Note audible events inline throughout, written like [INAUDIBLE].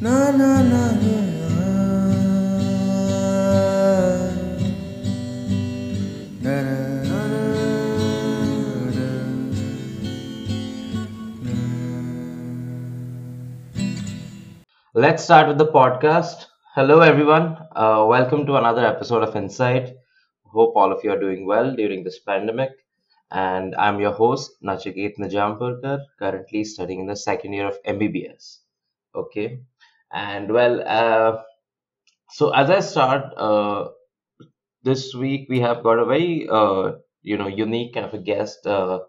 Na na na Let's start with the podcast. Hello, everyone. Uh, welcome to another episode of Insight. Hope all of you are doing well during this pandemic. And I'm your host, Nachiket Najampurkar, currently studying in the second year of MBBS. Okay. And well, uh, so as I start, uh, this week we have got a very, uh, you know, unique kind of a guest. Uh,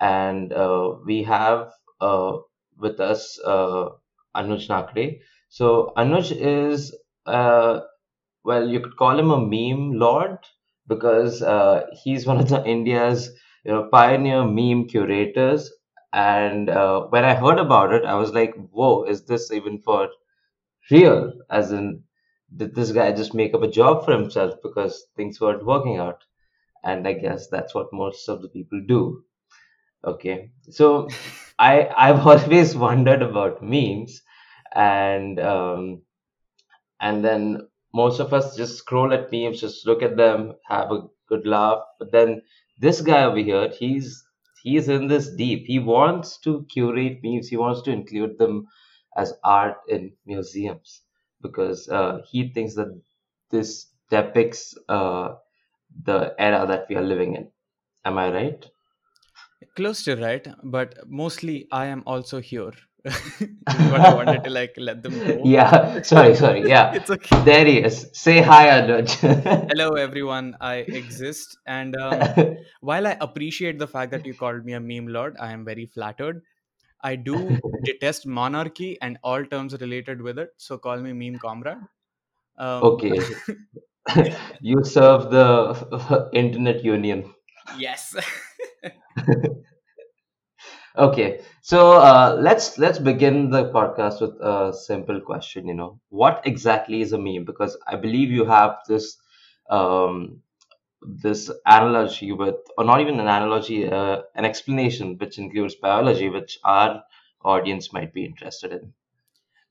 and uh, we have uh, with us uh, Anuj Nakde. So Anuj is, uh, well, you could call him a meme lord because uh, he's one of the India's you know, pioneer meme curators. And uh, when I heard about it, I was like, "Whoa, is this even for real?" As in, did this guy just make up a job for himself because things weren't working out? And I guess that's what most of the people do. Okay, so [LAUGHS] I I've [LAUGHS] always wondered about memes, and um, and then most of us just scroll at memes, just look at them, have a good laugh. But then this guy over here, he's he's in this deep. He wants to curate memes. He wants to include them as art in museums because uh, he thinks that this depicts uh, the era that we are living in. Am I right? Close to right, but mostly I am also here. [LAUGHS] What I wanted to like let them know. [LAUGHS] Yeah, sorry, sorry. Yeah, [LAUGHS] It's okay. there he is. Say hi, Anuj. Hello, everyone. I exist, and um, while I appreciate the fact that you called me a meme lord, I am very flattered. I do [LAUGHS] detest monarchy and all terms related with it, so call me meme comrade. Um, Okay, [LAUGHS] [LAUGHS] you serve the Internet Union. yes. Okay, so uh, let's let's begin the podcast with a simple question. You know, what exactly is a meme? Because I believe you have this um, this analogy with, or not even an analogy, uh, an explanation which includes biology, which our audience might be interested in.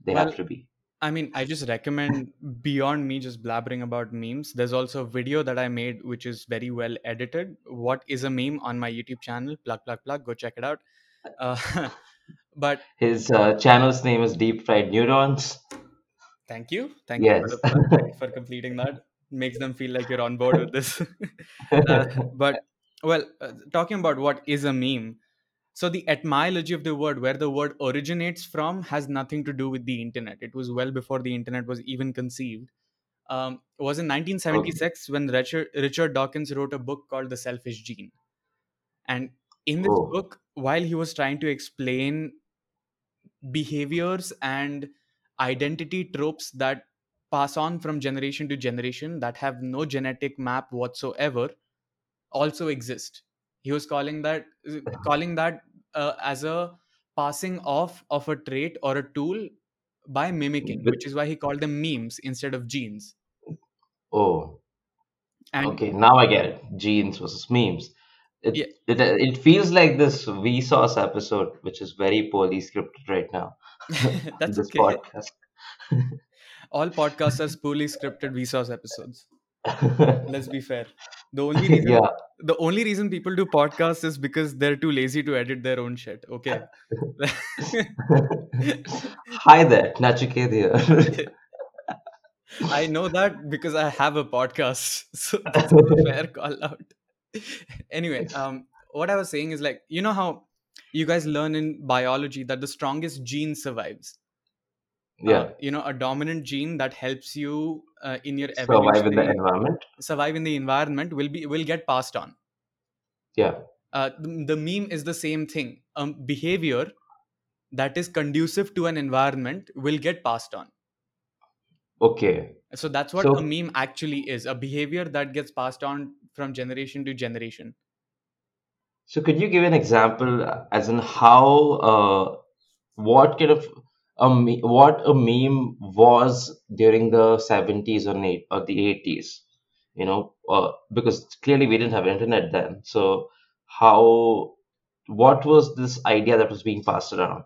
They have to be. I mean, I just recommend beyond me just blabbering about memes. There's also a video that I made which is very well edited. What is a meme on my YouTube channel? Plug, plug, plug. Go check it out. Uh, [LAUGHS] but His uh, channel's name is Deep Fried Neurons. thank you. Thank you for Yes. Thank you for [LAUGHS] completing that. Makes them feel like you're on board with this. [LAUGHS] uh, but, well, uh, talking about what is a meme. So the etymology of the word, where the word originates from, has nothing to do with the internet. It was well before the internet was even conceived. Um, it was in Okay. 1976 when Richard, Richard Dawkins wrote a book called The Selfish Gene. And in this Oh. book, while he was trying to explain behaviors and identity tropes that pass on from generation to generation that have no genetic map whatsoever also exist he was calling that calling that uh, as a passing off of a trait or a tool by mimicking which is why he called them memes instead of genes oh. and Okay, now I get it. Genes versus memes. It yeah it it feels like this Vsauce episode, which is very poorly scripted right now. [LAUGHS] that's [LAUGHS] This podcast. [LAUGHS] all podcasts are poorly scripted vsauce episodes. [LAUGHS] Let's be fair. The only reason Yeah, the only reason people do podcasts is because they're too lazy to edit their own shit. Okay. [LAUGHS] Hi there, Nachiket here. i know that because i have a podcast [LAUGHS] so that's a fair call out. Anyway um what i was saying is like you know how you guys learn in biology that the strongest gene survives uh, Yeah, you know a dominant gene that helps you uh, in your survive in the environment. survive in the environment will be will get passed on. Yeah, uh, the, the meme is the same thing. Um, behavior that is conducive to an environment will get passed on. Okay. so that's what a meme actually is a behavior that gets passed on from generation to generation. So could you give an example uh, as in how uh, what kind of a me- what a meme was during the 70s or, eight, or the 80s you know uh, because clearly we didn't have internet then so how what was this idea that was being passed around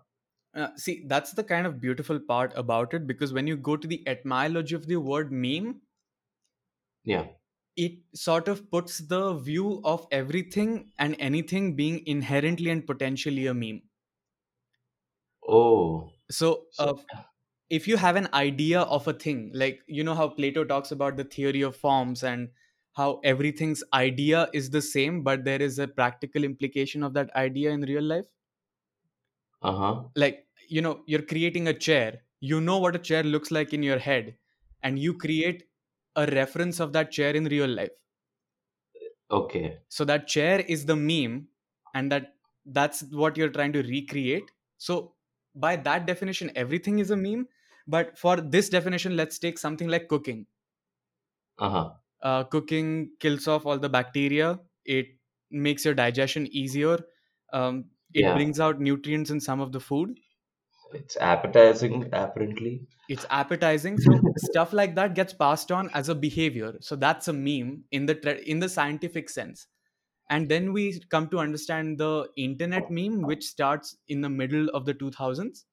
Uh, see, that's the kind of beautiful part about it because when you go to the etymology of the word meme, Yeah. it sort of puts the view of everything and anything being inherently and potentially a meme. Oh. So, So uh, if you have an idea of a thing, like you know how Plato talks about the theory of forms and how everything's idea is the same, but there is a practical implication of that idea in real life. uh-huh. Like, you know, you're creating a chair, you know what a chair looks like in your head, and you create a reference of that chair in real life. Okay. So that chair is the meme, and that that's what you're trying to recreate. So by that definition, everything is a meme. But for this definition, let's take something like cooking. Uh-huh. Uh, cooking kills off all the bacteria. It makes your digestion easier. Um, it Yeah. brings out nutrients in some of the food. It's appetizing, apparently. It's appetizing. So [LAUGHS] stuff like that gets passed on as a behavior. So that's a meme in the tra- in the scientific sense. And then we come to understand the internet meme, which starts in the middle of the 2000s.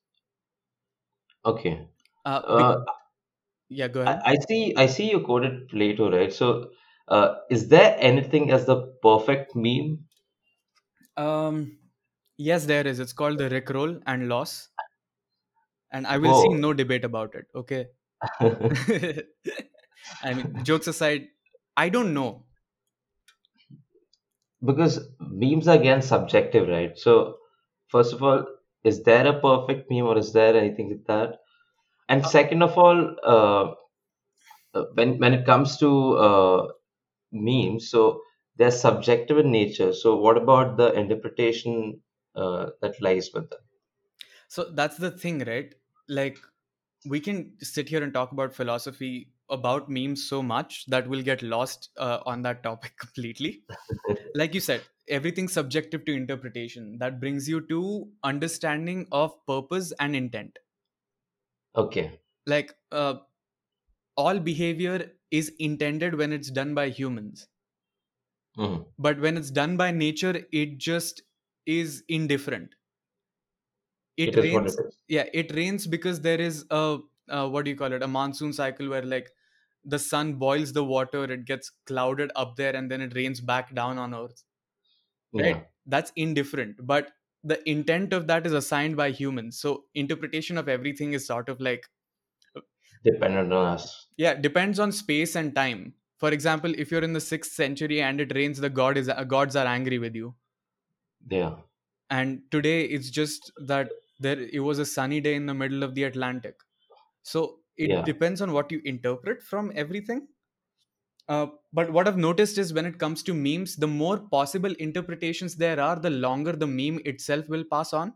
Okay. Uh, Uh, yeah, go ahead. I see I see you quoted Plato, right? So uh, is there anything as the perfect meme? Um, yes, there is. It's called the Rickroll and loss. And I will see no debate about it. Okay. [LAUGHS] [LAUGHS] I mean, jokes aside, I don't know. Because memes are again subjective, right? So first of all, is there a perfect meme or is there anything like that? And second of all, uh, uh, when when it comes to uh, memes, so they're subjective in nature. So what about the interpretation uh, that lies with them? So that's the thing, right? Like, we can sit here and talk about philosophy about memes so much that we'll get lost uh, on that topic [LAUGHS] completely. Like you said, everything's subjective to interpretation. That brings you to understanding of purpose and intent. Okay. Like, uh, all behavior is intended when it's done by humans, Mhm. but when it's done by nature, it just is indifferent. It It it rains, is. yeah, it rains because there is a uh, what do you call it? A monsoon cycle where like the sun boils the water, it gets clouded up there, and then it rains back down on Earth. Yeah. Right? That's indifferent, but the intent of that is assigned by humans. So interpretation of everything is sort of like Dependent on us. yeah depends on space and time for example if you're in the 6th century and it rains the god is uh, gods are angry with you Yeah. and today it's just that there it was a sunny day in the middle of the atlantic. So it Yeah. depends on what you interpret from everything. Uh, but what i've noticed is when it comes to memes the more possible interpretations there are the longer the meme itself will pass on.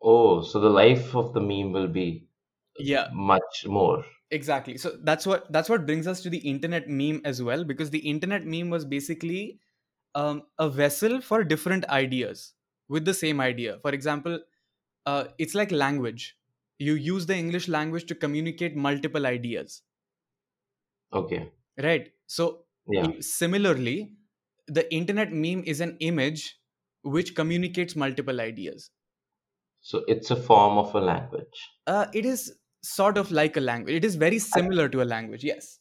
Oh, so the life of the meme will be yeah. much more. exactly. So that's what that's what brings us to the internet meme as well because the internet meme was basically um, a vessel for different ideas with the same idea. For example uh, it's like language. You use the english language to communicate multiple ideas. Okay. right? So Yeah. similarly the internet meme is an image which communicates multiple ideas. So it's a form of a language. uh, it is sort of like a language. It is very I, similar to a language yes.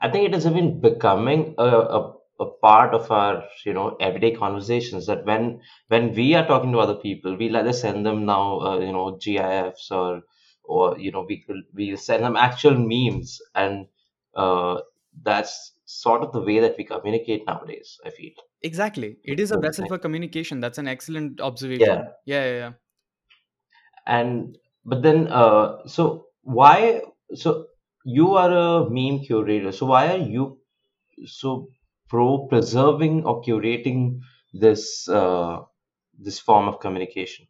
I think it is even becoming a, a, a part of our, you know, everyday conversations that when when we are talking to other people, we either send them now, uh, you know, GIFs or or you know, we could we send them actual memes, and uh, that's sort of the way that we communicate nowadays. I feel. exactly it is a vessel for communication that's an excellent Yeah. observation yeah yeah, yeah. and but then uh so why so you are a meme curator so why are you so pro preserving or curating this uh this form of communication?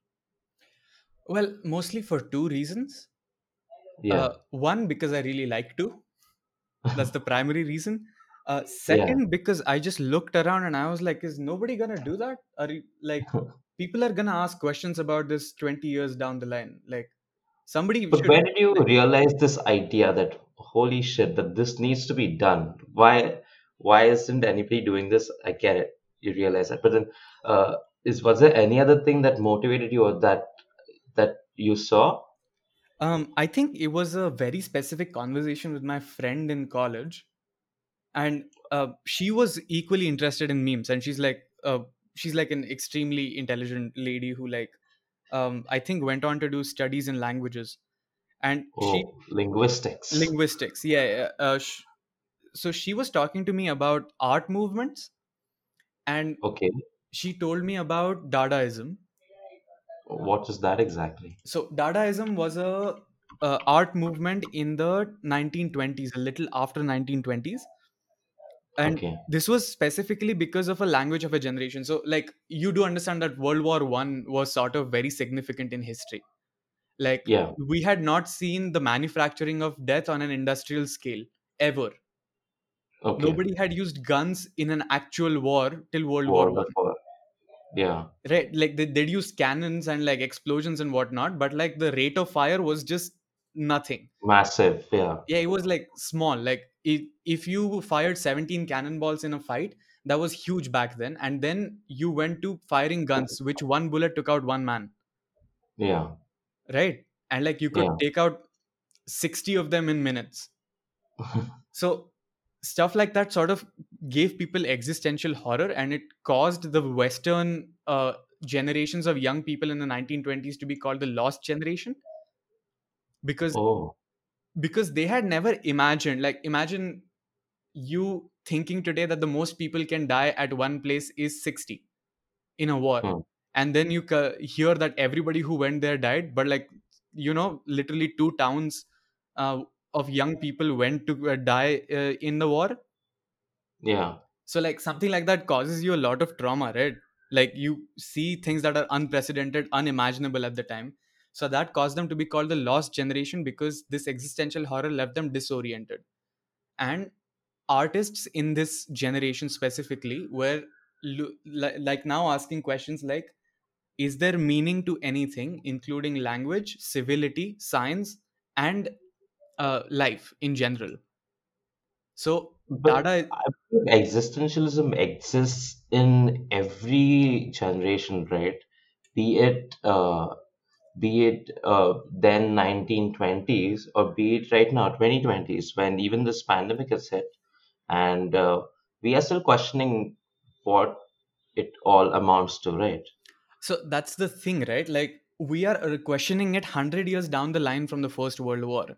Well mostly for two reasons. Yeah. Uh, one because i really like to. [LAUGHS] That's the primary reason. Uh, yeah. second because i just looked around and i was like is nobody gonna do that? Are you like [LAUGHS] people are gonna ask questions about this 20 years down the line. Like somebody but should when did you realize this idea that holy shit that this needs to be done? Why why isn't anybody doing this i get it you realize that but then uh is was there any other thing that motivated you or that that you saw? Um, I think it was a very specific conversation with my friend in college, and uh, she was equally interested in memes. And she's like, uh, she's like an extremely intelligent lady who like, um, I think went on to do studies in languages, and she Oh, linguistics. linguistics. Yeah. yeah, Uh, sh- so she was talking to me about art movements, and Okay. she told me about Dadaism. What is that exactly? So Dadaism was a uh, art movement in the 1920s, a little after 1920s, and Okay. this was specifically because of a language of a generation. So, like you do understand that World War One was sort of very significant in history. Like Yeah. we had not seen the manufacturing of death on an industrial scale ever. Okay. Nobody had used guns in an actual war till World War War One. Yeah. right like they, they'd use cannons and like explosions and whatnot but like the rate of fire was just nothing Massive. Yeah. yeah it was like small like if, if you fired 17 cannonballs in a fight that was huge back then and then you went to firing guns which one bullet took out one man Yeah. right and like you could Yeah. take out 60 of them in minutes [LAUGHS] so stuff like that sort of gave people existential horror and it caused the western uh, generations of young people in the 1920s to be called the lost generation because Oh. because they had never imagined like imagine you thinking today that the most people can die at one place is 60 in a war Hmm. and then you ca- hear that everybody who went there died but like you know literally two towns uh, of young people went to uh, die uh, in the war? Yeah. so like something like that causes you a lot of trauma right? Like you see things that are unprecedented unimaginable at the time. So that caused them to be called the lost generation because this existential horror left them disoriented. And artists in this generation specifically were like now asking questions like is there meaning to anything including language civility science and uh, life in general so But dada I think existentialism exists in every generation, right? Be it uh, be it uh, then 1920s or be it right now 2020s when even this pandemic has hit and uh, we are still questioning what it all amounts to, right? So that's the thing, right? Like we are uh, questioning it hundred years down the line from the First World War.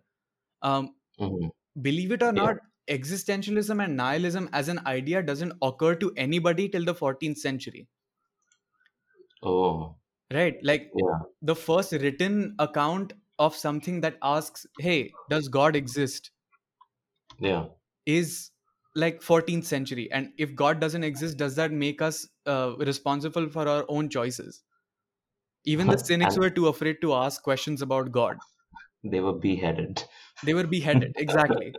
Um, hmm believe it or Yeah. not, existentialism and nihilism as an idea doesn't occur to anybody till the 14th century, Oh, right? Like yeah. the first written account of something that asks, "Hey, does God exist?" Yeah. is like 14th century, and if God doesn't exist, does that make us uh, responsible for our own choices? Even the [LAUGHS] cynics were too afraid to ask questions about God. They were beheaded. they were beheaded [LAUGHS] exactly.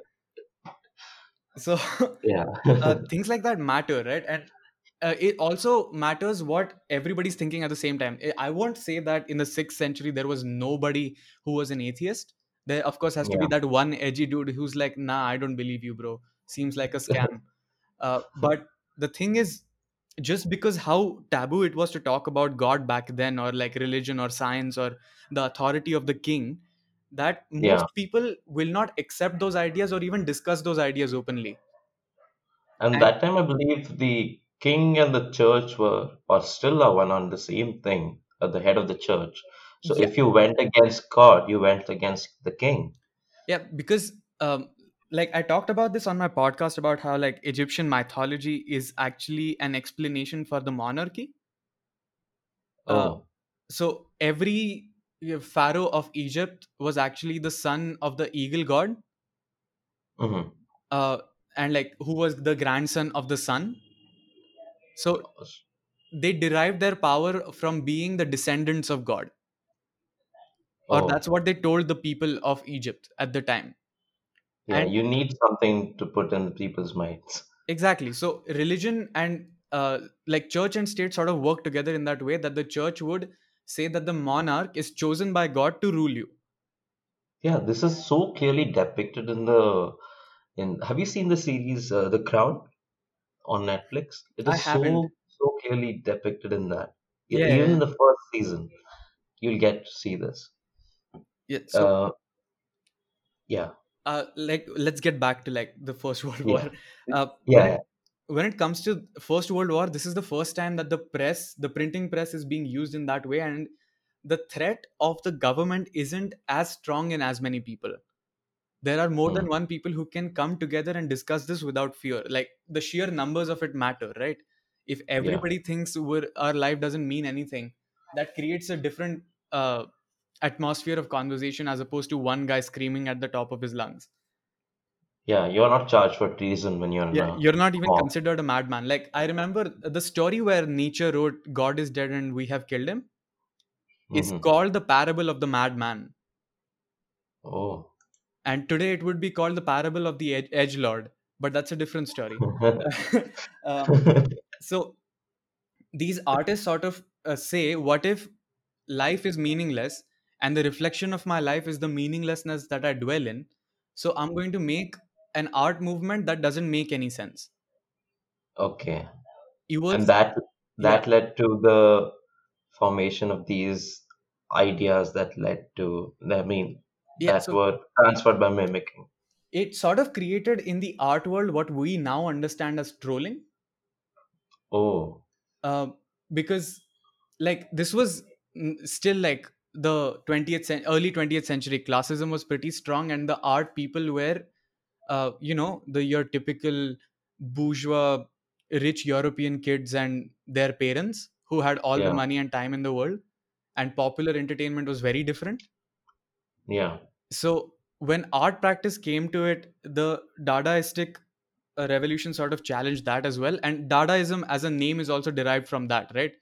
So Yeah. [LAUGHS] uh, things like that matter right? And uh, it also matters what everybody's thinking at the same time. I- won't say that in the 6th century there was nobody who was an atheist. There of course has to be that one edgy dude who's like nah i don't believe you bro. Seems like a scam. [LAUGHS] Uh, but the thing is just because how taboo it was to talk about god back then or like religion or science or the authority of the king that Yeah. most people will not accept those ideas or even discuss those ideas openly And and that time, I believe the king and the church were, or still are, one on the same thing, at the head of the church. So yeah if you went against God, you went against the king. yeah because um like i talked about this on my podcast about how like egyptian mythology is actually an explanation for the monarchy uh, Oh, so every pharaoh of egypt was actually the son of the eagle god. Hmm uh, and like who was the grandson of the sun? So they derived their power from being the descendants of god. Or oh, that's what they told the people of egypt at the time. Yeah. and You need something to put in people's minds. exactly. So religion and uh, like church and state sort of work together in that way that the church would say that the monarch is chosen by god to rule you Yeah, this is so clearly depicted in the in. Have you seen the series uh, The Crown on Netflix? It is so so clearly depicted in that. E- yeah, Even yeah in the first season. you'll get to see this. yeah so Uh, yeah, uh, like let's get back to like the first [LAUGHS] world Yeah. war uh, yeah, when, it comes to first world war this is the first time that the press the printing press is being used in that way. And the threat of the government isn't as strong in as many people. There are more than Hmm. one people who can come together and discuss this without fear. Like the sheer numbers of it matter right? If everybody thinks we're, our life doesn't mean anything that creates a different uh, atmosphere of conversation as opposed to one guy screaming at the top of his lungs Yeah, you're not charged for treason when you're yeah you're not even mob. considered a madman like i remember the story where nietzsche wrote god is dead and we have killed him it's Mhm. called the parable of the madman Oh. and today it would be called the parable of the edge, edge lord but that's a different story [LAUGHS] [LAUGHS] um, so these artists sort of uh, say what if life is meaningless and the reflection of my life is the meaninglessness that i dwell in so i'm going to make an art movement that doesn't make any sense. Okay. And that yeah. that led to the formation of these ideas that led to, I mean, yeah that so were transferred by mimicking. it sort of created in the art world what we now understand as trolling. Oh, uh, because like this was still like the 20th cen- early 20th century. Classism was pretty strong and the art people were uh, you know the your typical bourgeois rich european kids and their parents who had all the money and time in the world and popular entertainment was very different. Yeah, so when art practice came to it the dadaistic uh, revolution sort of challenged that as well and dadaism as a name is also derived from that right?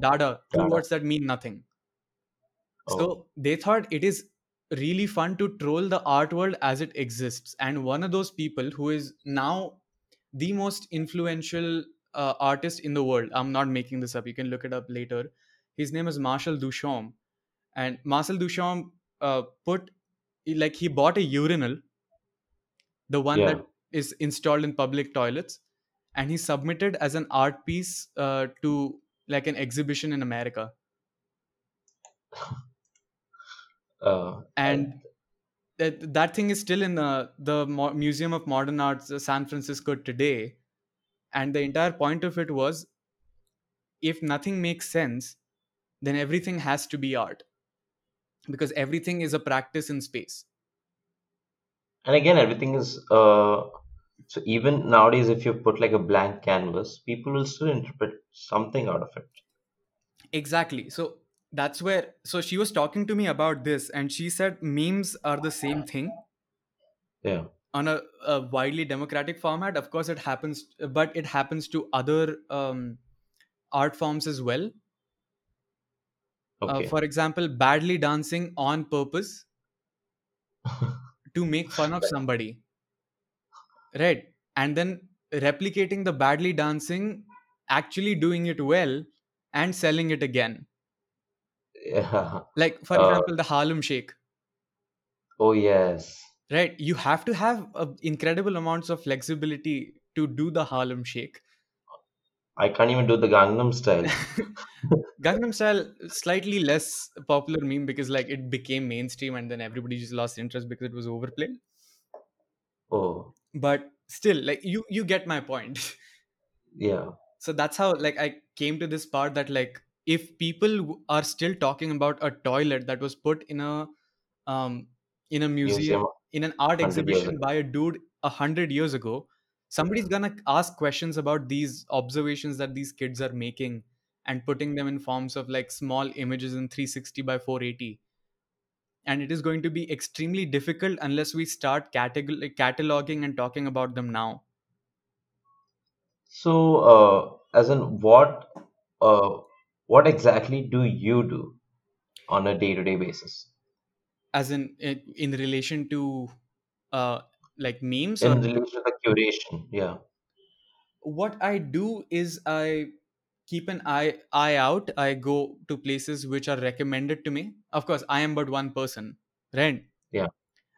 Dada two words that mean nothing. Oh, so they thought it is really fun to troll the art world as it exists. And one of those people who is now the most influential uh, artist in the world. I'm not making this up. You can look it up later. His name is marcel duchamp. And marcel duchamp uh, put like he bought a urinal the one yeah. that is installed in public toilets and he submitted as an art piece uh, to like an exhibition in america [LAUGHS] Uh, and that, that thing is still in the, the Mo- museum of modern arts uh, san francisco today. And the entire point of it was if nothing makes sense then everything has to be art. Because everything is a practice in space. And again, everything is uh, so even nowadays, if you put like a blank canvas, people will still interpret something out of it. exactly. So that's where so she was talking to me about this and she said memes are the same thing. Yeah, on a, a widely democratic format of course it happens but it happens to other um, art forms as well. Uh, okay. for example badly dancing on purpose to make fun of somebody. Right. And then replicating the badly dancing actually doing it well and selling it again Yeah. [LAUGHS] like for Uh, example the harlem shake oh yes. right you have to have uh, incredible amounts of flexibility to do the harlem shake I can't even do the Gangnam style. [LAUGHS] gangnam style slightly less popular meme because like it became mainstream and then everybody just lost interest because it was overplayed Oh, but still like you you get my point [LAUGHS] yeah, so that's how like i came to this part that like if people are still talking about a toilet that was put in a um in a museum museum. in an art exhibition by a dude a hundred years ago somebody's gonna ask questions about these observations that these kids are making and putting them in forms of like small images in 360 by 480 and it is going to be extremely difficult unless we start catalog- cataloging and talking about them now. So, uh, as in what, uh, what exactly do you do on a day-to-day basis? As in in, relation to uh like memes or in relation to the curation? Yeah, what i do is i keep an eye eye out. I go to places which are recommended to me. Of course i am but one person right? Yeah,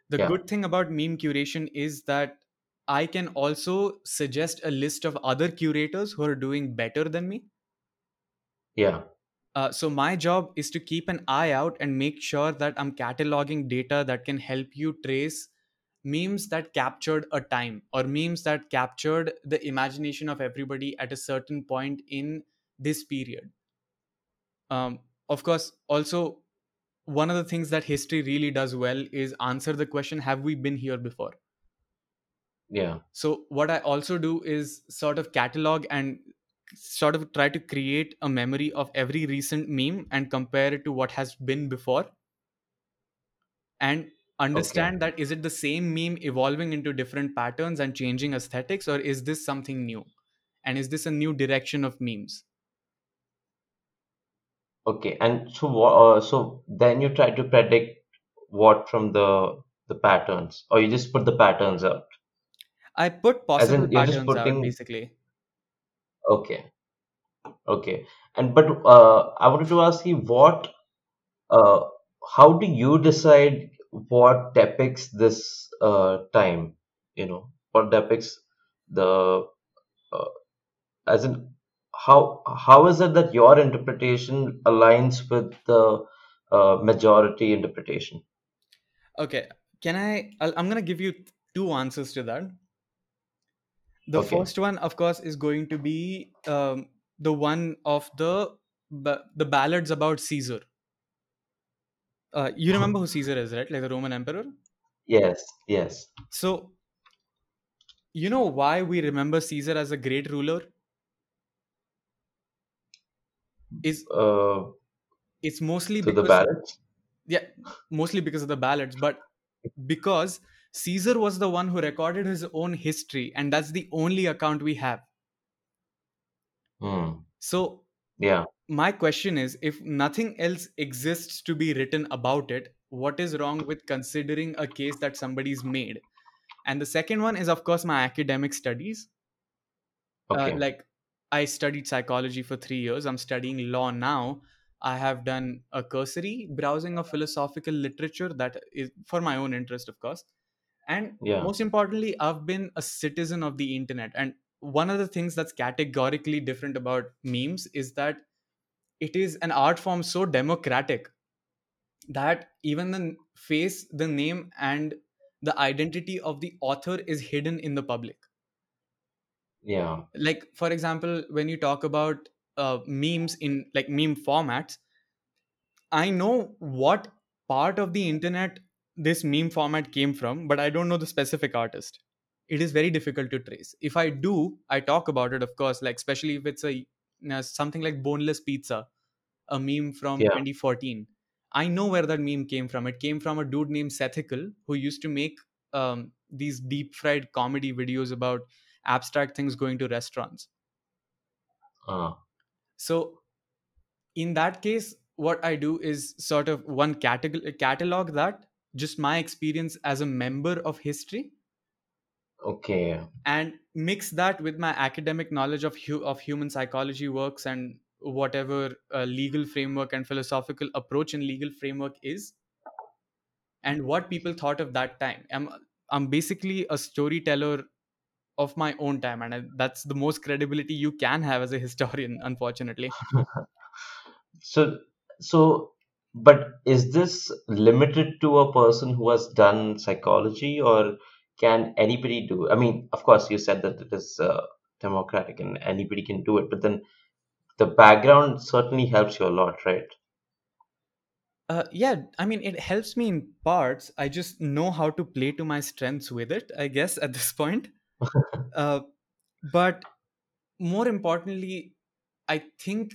the yeah, good thing about meme curation is that i can also suggest a list of other curators who are doing better than me yeah. Uh, so my job is to keep an eye out and make sure that I'm cataloging data that can help you trace memes that captured a time or memes that captured the imagination of everybody at a certain point in this period. Um, of course, also one of the things that history really does well is answer the question have we been here before Yeah. so what i also do is sort of catalog and sort of try to create a memory of every recent meme and compare it to what has been before and understand that is it the same meme evolving into different patterns and changing aesthetics or is this something new and is this a new direction of memes Okay. And so what, uh, so then you try to predict what from the the patterns, or you just put the patterns out. i put possible in, you're just out putting, basically okay, okay. And but uh, I wanted to ask you what, uh, how do you decide what depicts this uh time? You know, what depicts the uh, as in how how is it that your interpretation aligns with the uh, majority interpretation? okay can i I'll, i'm to give you two answers to that the Okay. first one of course is going to be um, the one of the ba- the ballads about caesar uh, you remember who caesar is right like the roman emperor Yes, yes. so you know why we remember caesar as a great ruler is Uh, it's mostly to the because balance. yeah mostly because of the ballads but because caesar was the one who recorded his own history and that's the only account we have. Hmm. so Yeah. my question is if nothing else exists to be written about it what is wrong with considering a case that somebody's made? And the second one is of course my academic studies. Uh, like i studied psychology for 3 years. I'm studying law now. I have done a cursory browsing of philosophical literature that is for my own interest of course and Yeah. most importantly i've been a citizen of the internet and one of the things that's categorically different about memes is that it is an art form so democratic that even the face the name and the identity of the author is hidden in the public Yeah. like for example when you talk about uh, memes in like meme formats i know what part of the internet this meme format came from but i don't know the specific artist. It is very difficult to trace. If i do i talk about it of course like especially if it's a you know, something like boneless pizza a meme from Yeah. 2014 i know where that meme came from. It came from a dude named sethical who used to make um, these deep fried comedy videos about abstract things going to restaurants. Uh, so in that case what i do is sort of one catalog catalog that just my experience as a member of history okay. and mix that with my academic knowledge of hu- of human psychology works and whatever uh, legal framework and philosophical approach and legal framework is and what people thought of that time i'm i'm basically a storyteller of my own time and I, that's the most credibility you can have as a [LAUGHS] historian unfortunately [LAUGHS] So, so, but is this limited to a person who has done psychology, or can anybody do? I mean, of course, you said that it is uh, democratic and anybody can do it, but then the background certainly helps you a lot, right? uh, yeah i mean it helps me in parts i just know how to play to my strengths with it i guess at this point [LAUGHS] uh, but more importantly i think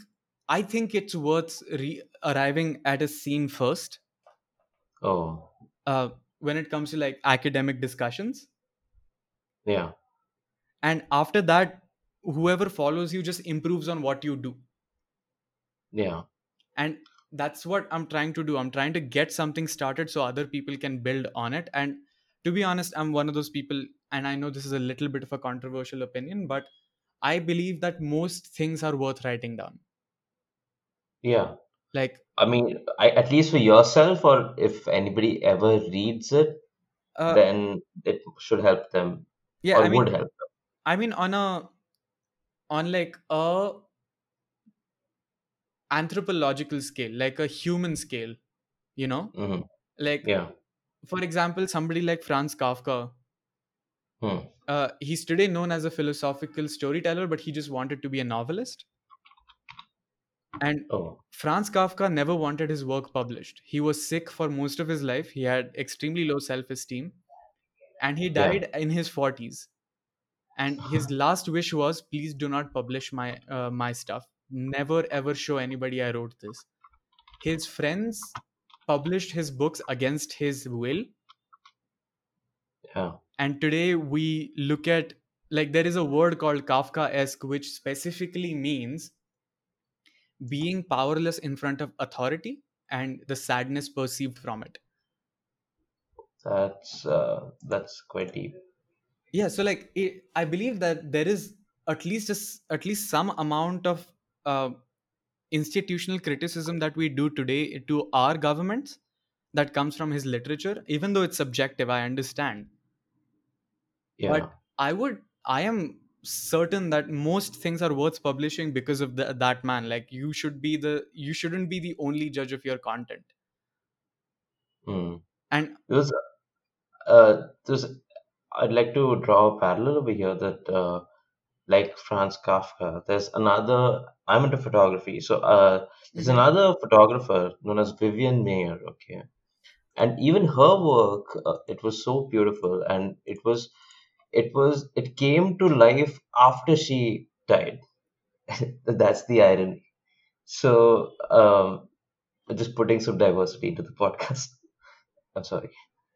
i think it's worth re- arriving at a scene first. Oh, uh, when it comes to like academic discussions. Yeah, and after that whoever follows you just improves on what you do. Yeah. and that's what i'm trying to do. I'm trying to get something started so other people can build on it. And to be honest i'm one of those people and i know this is a little bit of a controversial opinion but i believe that most things are worth writing down Yeah. like I mean, I, at least for yourself, or if anybody ever reads it, uh, then it should help them yeah or i mean would help them. i mean on a on like a anthropological scale like a human scale you know hmm like Yeah. for example somebody like franz kafka Hmm. uh, he's today known as a philosophical storyteller but he just wanted to be a novelist and Oh. franz kafka never wanted his work published. He was sick for most of his life. He had extremely low self-esteem. And he Yeah. died in his 40s and his [SIGHS] last wish was please do not publish my uh, my stuff. Never ever show anybody i wrote this. His friends published his books against his will. Yeah. and today we look at like there is a word called kafka-esque which specifically means being powerless in front of authority and the sadness perceived from it That's uh, that's quite deep. yeah so like it, i believe that there is at least a s at least some amount of uh, institutional criticism that we do today to our governments that comes from his literature even though it's subjective i understand Yeah. but i would i am certain that most things are worth publishing because of the, that man like you should be the you shouldn't be the only judge of your content Hmm. and There's uh, there's I'd like to draw a parallel over here that uh, like Franz Kafka, there's another. I'm into photography, so uh, there's Mhm. another photographer known as Vivian Maier. Okay, and even her work, uh, it was so beautiful, and it was, it was, it came to life after she died. [LAUGHS] That's the irony. So, um, just putting some diversity into the podcast. [LAUGHS] I'm sorry.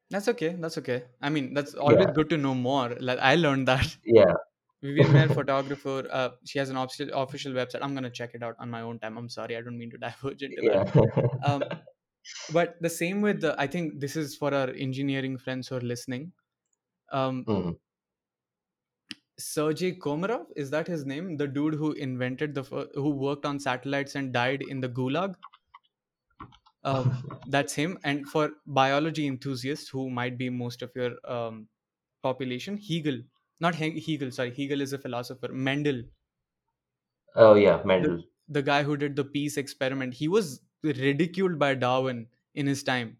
that's okay that's okay i mean that's always Yeah, good to know more like i learned that [LAUGHS] yeah, Vivian Maier, photographer. Uh, she has an official official website. I'm gonna check it out on my own time. I'm sorry, I don't mean to diverge into that. yeah. Um, but the same with the. I think this is for our engineering friends who are listening. Um, Mhm. Sergei Komarov is that his name? The dude who invented the who worked on satellites and died in the gulag. Um, that's him. And for biology enthusiasts who might be most of your um, population, Hegel, not He- Hegel. Sorry, Hegel is a philosopher. Mendel, Oh yeah, the Mendel. the guy who did the peace experiment, he was ridiculed by Darwin in his time.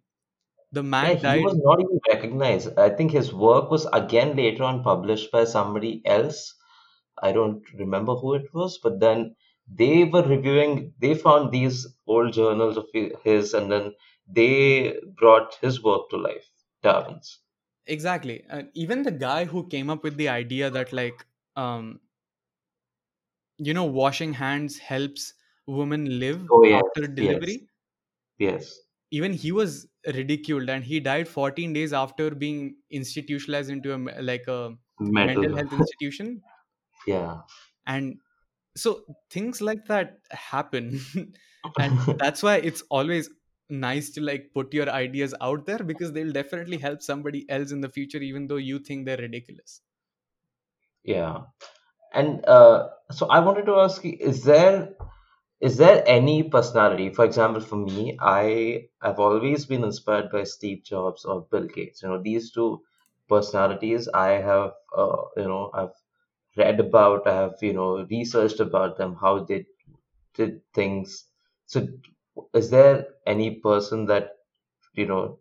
The man Yeah, he died. was not even recognized. I think his work was again later on published by somebody else. I don't remember who it was, but then they were reviewing, they found these old journals of hi- his, and then they brought his work to life, Darwin's. Exactly. And even the guy who came up with the idea that like um you know washing hands helps women live Oh yes, after yes, delivery yes. even he was ridiculed and he died 14 days after being institutionalized into a like a mental Mental. health [LAUGHS] institution Yeah. and so things like that happen [LAUGHS] and [LAUGHS] that's why it's always nice to like put your ideas out there because they'll definitely help somebody else in the future even though you think they're ridiculous Yeah. And uh, so I wanted to ask you, is there is there any personality, for example, for me, I have always been inspired by Steve Jobs or Bill Gates. You know, these two personalities I have, uh, you know, I've read about, I have, you know, researched about them, how they did things. So, is there any person that, you know,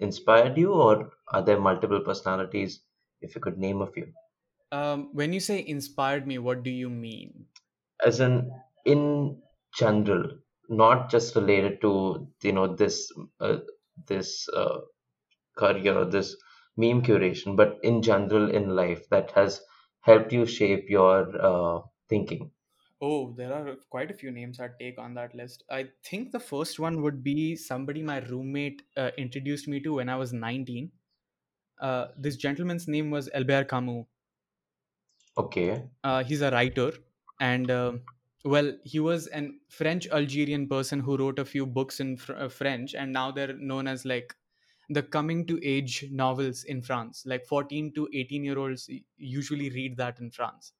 inspired you, or are there multiple personalities, if you could name a few? um, when you say inspired me what do you mean as in in general not just related to you know this uh, this uh, career or this meme curation but in general in life that has helped you shape your uh, thinking Oh, there are quite a few names I'd take on that list. I think the first one would be somebody my roommate uh, introduced me to when I was 19. Uh, this gentleman's name was Albert Camus. okay Uh, he's a writer, and um well, he was an French Algerian person who wrote a few books in fr- uh, French, and now they're known as like the coming to age novels in France. Like 14 to 18 year olds usually read that in France.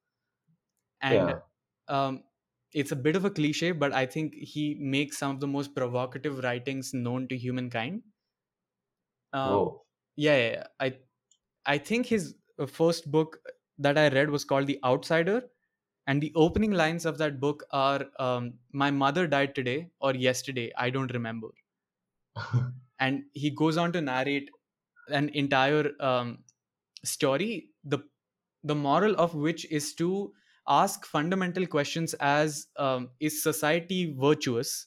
And yeah um, it's a bit of a cliche, but I think he makes some of the most provocative writings known to humankind. Um, whoa yeah, yeah, yeah. I I think his uh, first book that I read was called The Outsider, and the opening lines of that book are um, my mother died today or yesterday i don't remember. [LAUGHS] And he goes on to narrate an entire um, story the the moral of which is to ask fundamental questions as um, is society virtuous?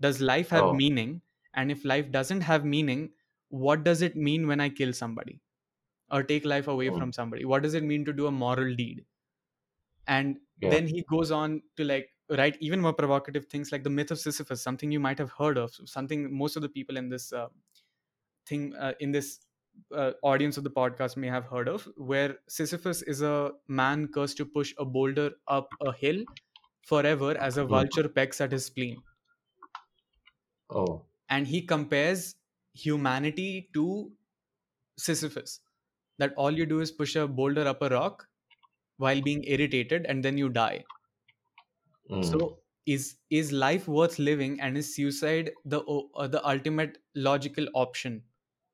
Does life have oh, meaning? And if life doesn't have meaning what does it mean when i kill somebody? Or take life away mm, from somebody? What does it mean to do a moral deed and yeah, then he goes on to like write even more provocative things like the myth of sisyphus something you might have heard of something most of the people in this uh, thing uh, in this uh, audience of the podcast may have heard of where sisyphus is a man cursed to push a boulder up a hill forever as a vulture pecks at his spleen. Oh, and he compares humanity to sisyphus that all you do is push a boulder up a rock while being irritated and then you die. Mm, so is is life worth living and is suicide the uh, the ultimate logical option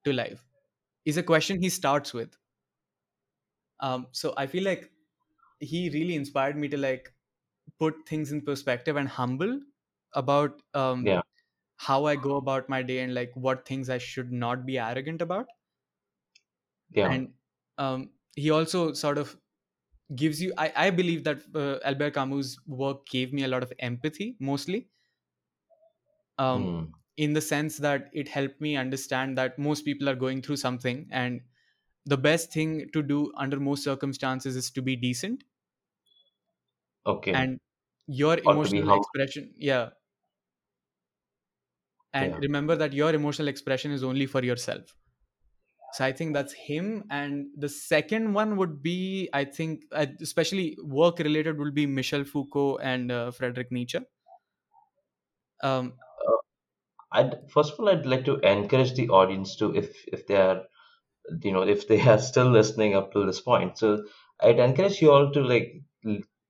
to life? Is a question he starts with. Um so i feel like he really inspired me to like put things in perspective and humble about um yeah, how i go about my day and like what things i should not be arrogant about. Yeah, and um he also sort of gives you i, I believe that uh, albert camus work gave me a lot of empathy mostly. Um, mm, in the sense that it helped me understand that most people are going through something and the best thing to do under most circumstances is to be decent. Okay, and your or emotional expression yeah. And yeah, remember that your emotional expression is only for yourself so i think that's him and the second one would be i think uh, especially work related will be michel foucault and uh, frederick nietzsche. Um, uh, I'd first of all I'd like to encourage the audience to if if they are you know if they [LAUGHS] are still listening up to this point so I'd encourage you all to like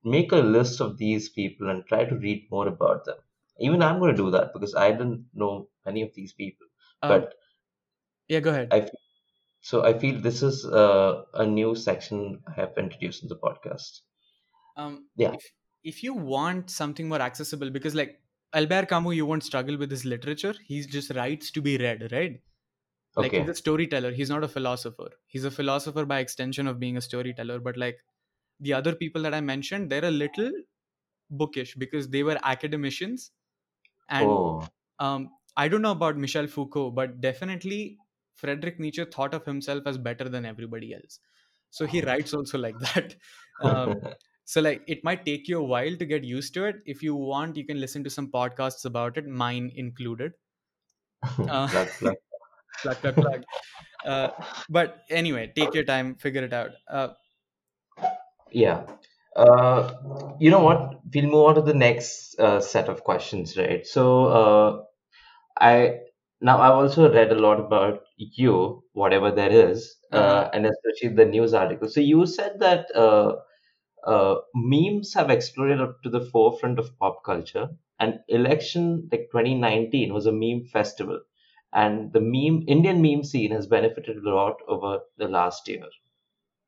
make a list of these people and try to read more about them. Even I'm going to do that because I didn't know any of these people um, but yeah go ahead. I f- so I feel this is uh, a new section I have introduced in the podcast. Um yeah. if if you want something more accessible because like albert camus you won't struggle with his literature. He just writes to be read right? Like he's a storyteller. He's not a philosopher. He's a philosopher by extension of being a storyteller. But like the other people that i mentioned they're a little bookish because they were academicians. And oh. um, i don't know about michel foucault but definitely frederick nietzsche thought of himself as better than everybody else. So he writes also like that. [LAUGHS] Um, so like it might take you a while to get used to it. If you want you can listen to some podcasts about it mine included. [LAUGHS] Uh, plug plug. [LAUGHS] Plug plug plug. Uh, but anyway take your time figure it out. Uh, Yeah. Uh, you know what? We'll move on to the next uh, set of questions, right? So, uh, I now I've also read a lot about you, whatever there is, uh-huh. uh, and especially the news article. So you said that uh, uh, memes have exploded up to the forefront of pop culture, and election like 2019 was a meme festival, and the meme Indian meme scene has benefited a lot over the last year.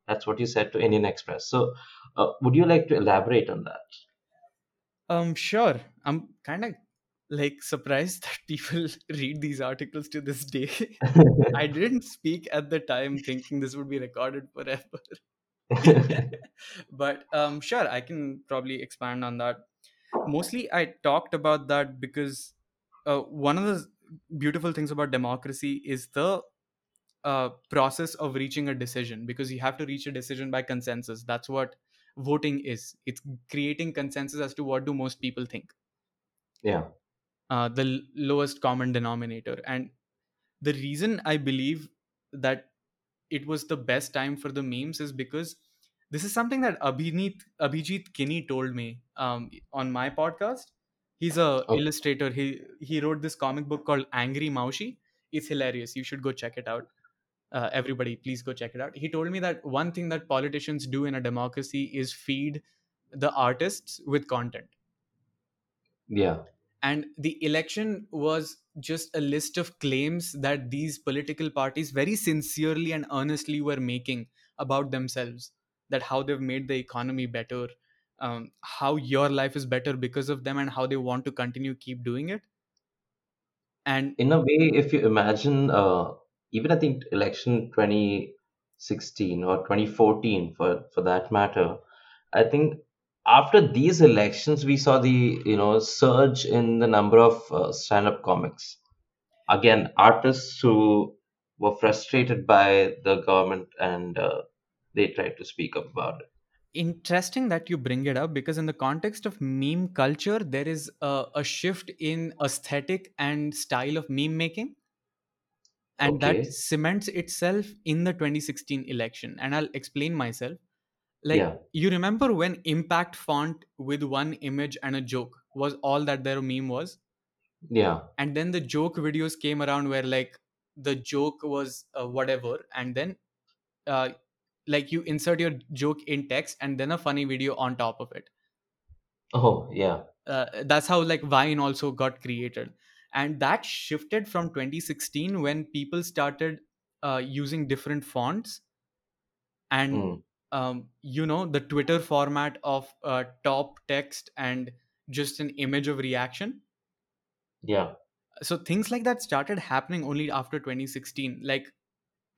That's what you said to Indian Express. So, uh, would you like to elaborate on that? um sure i'm kind of like surprised [LAUGHS] that people [LAUGHS] read these articles to this day. I [LAUGHS] didn't speak at the time thinking this would be recorded forever. But um sure i can probably expand on that. Mostly i talked about that because uh, one of the beautiful things about democracy is the uh, process of reaching a decision because you have to reach a decision by consensus. That's what voting is. It's creating consensus as to what do most people think. Yeah. Uh, the lowest common denominator and the reason i believe that it was the best time for the memes is because this is something that Abhinit, Abhijeet Kini told me um, on my podcast. He's a Okay. illustrator. He he wrote this comic book called Angry Maushi. It's hilarious. You should go check it out. Uh, everybody, please go check it out. He told me that one thing that politicians do in a democracy is feed the artists with content Yeah. And the election was just a list of claims that these political parties very sincerely and earnestly were making about themselves that how they've made the economy better um, how your life is better because of them and how they want to continue keep doing it. And In a way, if you imagine, uh, even I think election 2016 or 2014 for for that matter, I think after these elections we saw the you know surge in the number of uh, stand-up comics. Again, artists who were frustrated by the government and uh, they tried to speak up about it. interesting that you bring it up because in the context of meme culture there is a, a shift in aesthetic and style of meme making and that cements itself in the 2016 election and i'll explain myself like Yeah. you remember when impact font with one image and a joke was all that their meme was Yeah. and then the joke videos came around where like the joke was uh, whatever and then uh, like you insert your joke in text and then a funny video on top of it Oh, yeah. uh, that's how like vine also got created and that shifted from 2016 when people started uh, using different fonts and Mm. Um, you know the twitter format of uh, top text and just an image of reaction? Yeah. so things like that started happening only after 2016 like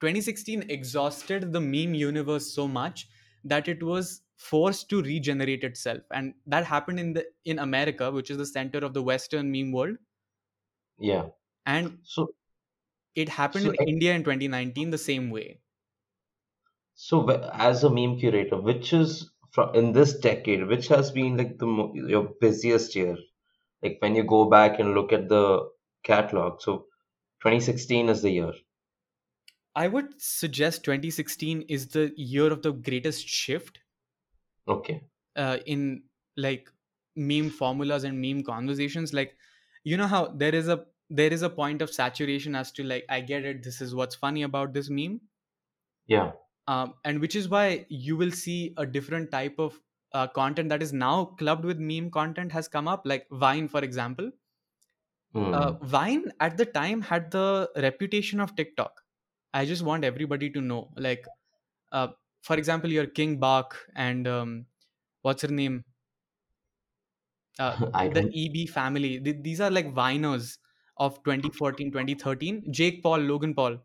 2016 exhausted the meme universe so much that it was forced to regenerate itself. And that happened in the in america which is the center of the western meme world. Yeah. and So it happened so in india in 2019 the same way So, as a meme curator, which is from in this decade, which has been like the your busiest year? Like when you go back and look at the catalog. So, 2016 is the year. i would suggest 2016 is the year of the greatest shift Okay. uh, in like meme formulas and meme conversations like you know how there is a there is a point of saturation as to like i get it this is what's funny about this meme Yeah. Um, and which is why you will see a different type of uh, content that is now clubbed with meme content has come up like vine for example. Uh, Hmm. vine at the time had the reputation of tiktok. I just want everybody to know like uh, for example your king bach and um, what's her name? Uh, [LAUGHS] the eb family. Th- these are like viners of 2014 2013 jake paul logan paul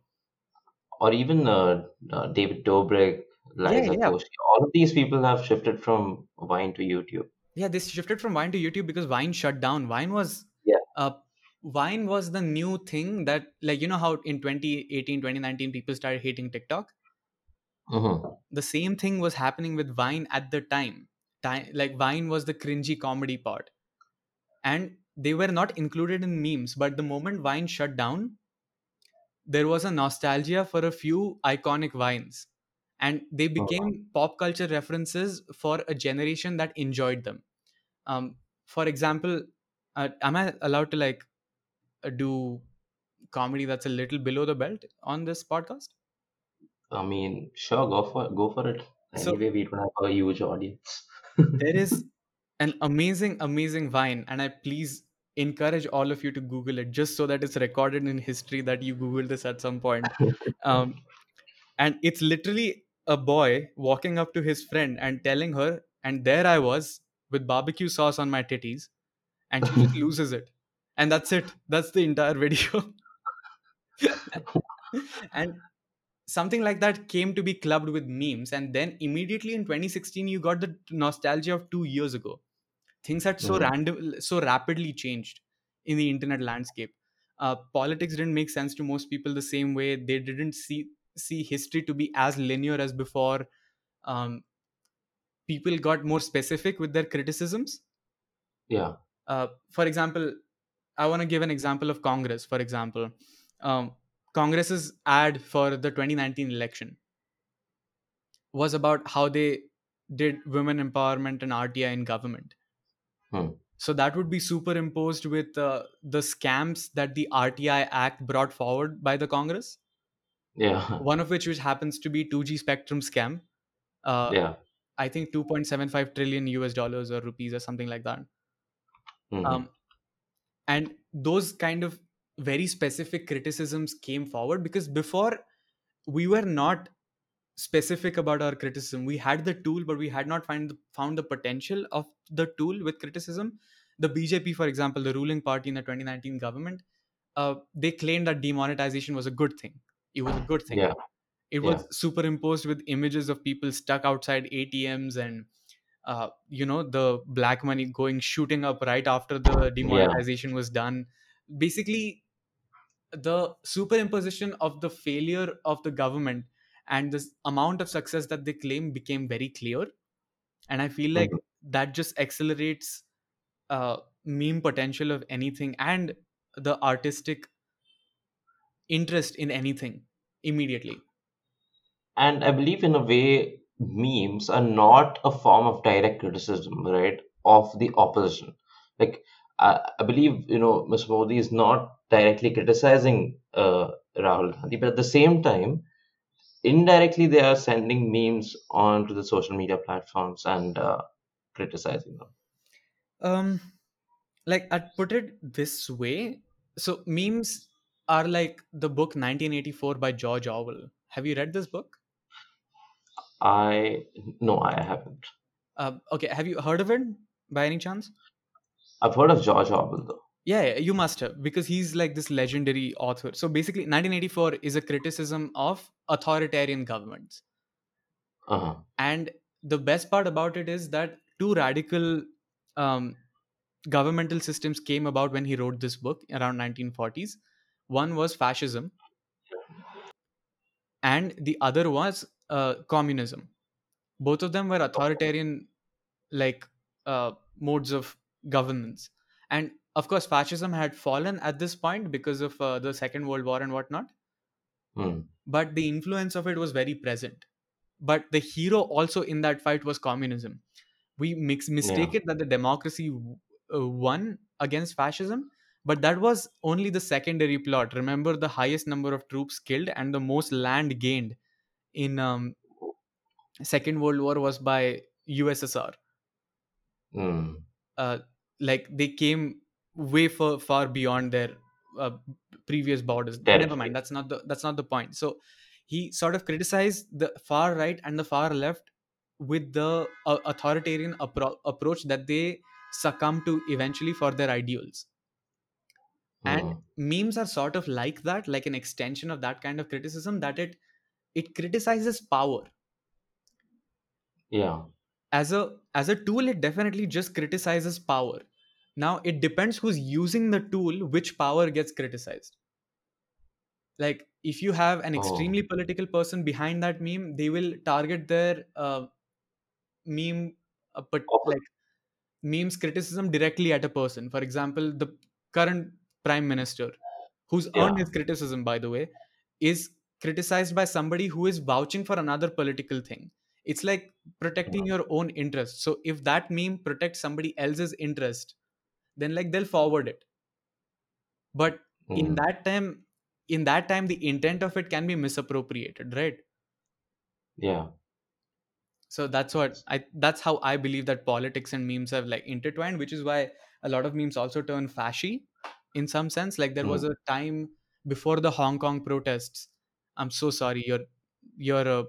or even uh, uh, David Dobrik, Liza yeah Koshy. All of these people have shifted from Vine to YouTube. yeah they shifted from vine to youtube because vine shut down vine was Yeah. uh, vine was the new thing that like you know how in 2018 2019 people started hating tiktok hmm the same thing was happening with vine at the time time like vine was the cringy comedy part and they were not included in memes but the moment vine shut down there was a nostalgia for a few iconic vines and they became pop culture references for a generation that enjoyed them um, for example uh, am i allowed to like uh, do comedy that's a little below the belt on this podcast I mean, sure, go for go for it. so Anyway, we don't have a huge audience. there is [LAUGHS] an amazing amazing vine and i please encourage all of you to google it just so that it's recorded in history that you googled this at some point. [LAUGHS] Um, and it's literally a boy walking up to his friend and telling her and there i was with barbecue sauce on my titties and she just [LAUGHS] loses it. And that's it. That's the entire video. [LAUGHS] And something like that came to be clubbed with memes. And then immediately in 2016 you got the nostalgia of 2 years ago things had so Mhm. random so rapidly changed in the internet landscape. Uh, politics didn't make sense to most people the same way. They didn't see see history to be as linear as before. Um, people got more specific with their criticisms. Yeah. uh, for example i want to give an example of congress for example. Um, congress's ad for the 2019 election was about how they did women empowerment and rti in government Hmm. so that would be superimposed with uh, the scams that the rti act brought forward by the congress Yeah. one of which which happens to be 2g spectrum scam uh, Yeah. i think 2.75 trillion us dollars or rupees or something like that Mhm. um, and those kind of very specific criticisms came forward because before we were not specific about our criticism. We had the tool, but we had not find the, found the potential of the tool with criticism. The BJP, for example, the ruling party in the 2019 government, uh, they claimed that demonetization was a good thing. It was a good thing. Yeah. It Yeah. was superimposed with images of people stuck outside ATMs and uh, you know the black money going shooting up right after the demonetization was done. Basically, the superimposition of the failure of the government and the amount of success that they claim became very clear and i feel like Mhm. that just accelerates uh, meme potential of anything and the artistic interest in anything immediately And I believe, in a way, memes are not a form of direct criticism, right, of the opposition. Like, I, I believe, you know, Mr. Modi is not directly criticizing uh, Rahul Gandhi, but at the same time, indirectly, they are sending memes onto the social media platforms and uh, criticizing them. um like i'd put it this way so memes are like the book 1984 by george orwell have you read this book I, no, I haven't. uh, okay have you heard of it by any chance I've heard of George Orwell, though. Yeah, you must have because he's like this legendary author. So basically, 1984 is a criticism of authoritarian governments. Uh-huh. And the best part about it is that two radical um, governmental systems came about when he wrote this book around 1940s. One was fascism, and the other was uh, communism. Both of them were authoritarian, like uh, modes of governance. And of course, fascism had fallen at this point because of uh, the Second World War and whatnot. Hmm. But the influence of it was very present. But the hero also in that fight was communism. We mix mistake Yeah. it that the democracy w- uh, won against fascism, but that was only the secondary plot. Remember, the highest number of troops killed and the most land gained in um, Second World War was by USSR. Hmm. uh, like they came way far, far beyond their uh, previous borders. Never mind that's not the that's not the point. So he sort of criticized the far right and the far left with the uh, authoritarian appro- approach that they succumb to eventually for their ideals. And Hmm. memes are sort of like that like an extension of that kind of criticism that it it criticizes power. Yeah. as a as a tool it definitely just criticizes power now it depends who's using the tool which power gets criticized. Like if you have an Oh. extremely political person behind that meme they will target their uh, meme uh, but Oppo- like memes criticism directly at a person. For example the current prime minister who's earned his criticism by the way is criticized by somebody who is vouching for another political thing. It's like protecting your own interest. So if that meme protects somebody else's interest then like they'll forward it. But in Hmm. that time in that time the intent of it can be misappropriated right? Yeah. so that's what i that's how i believe that politics and memes have like intertwined which is why a lot of memes also turn fashy in some sense. Like there was a time before the hong kong protests i'm so sorry your your uh,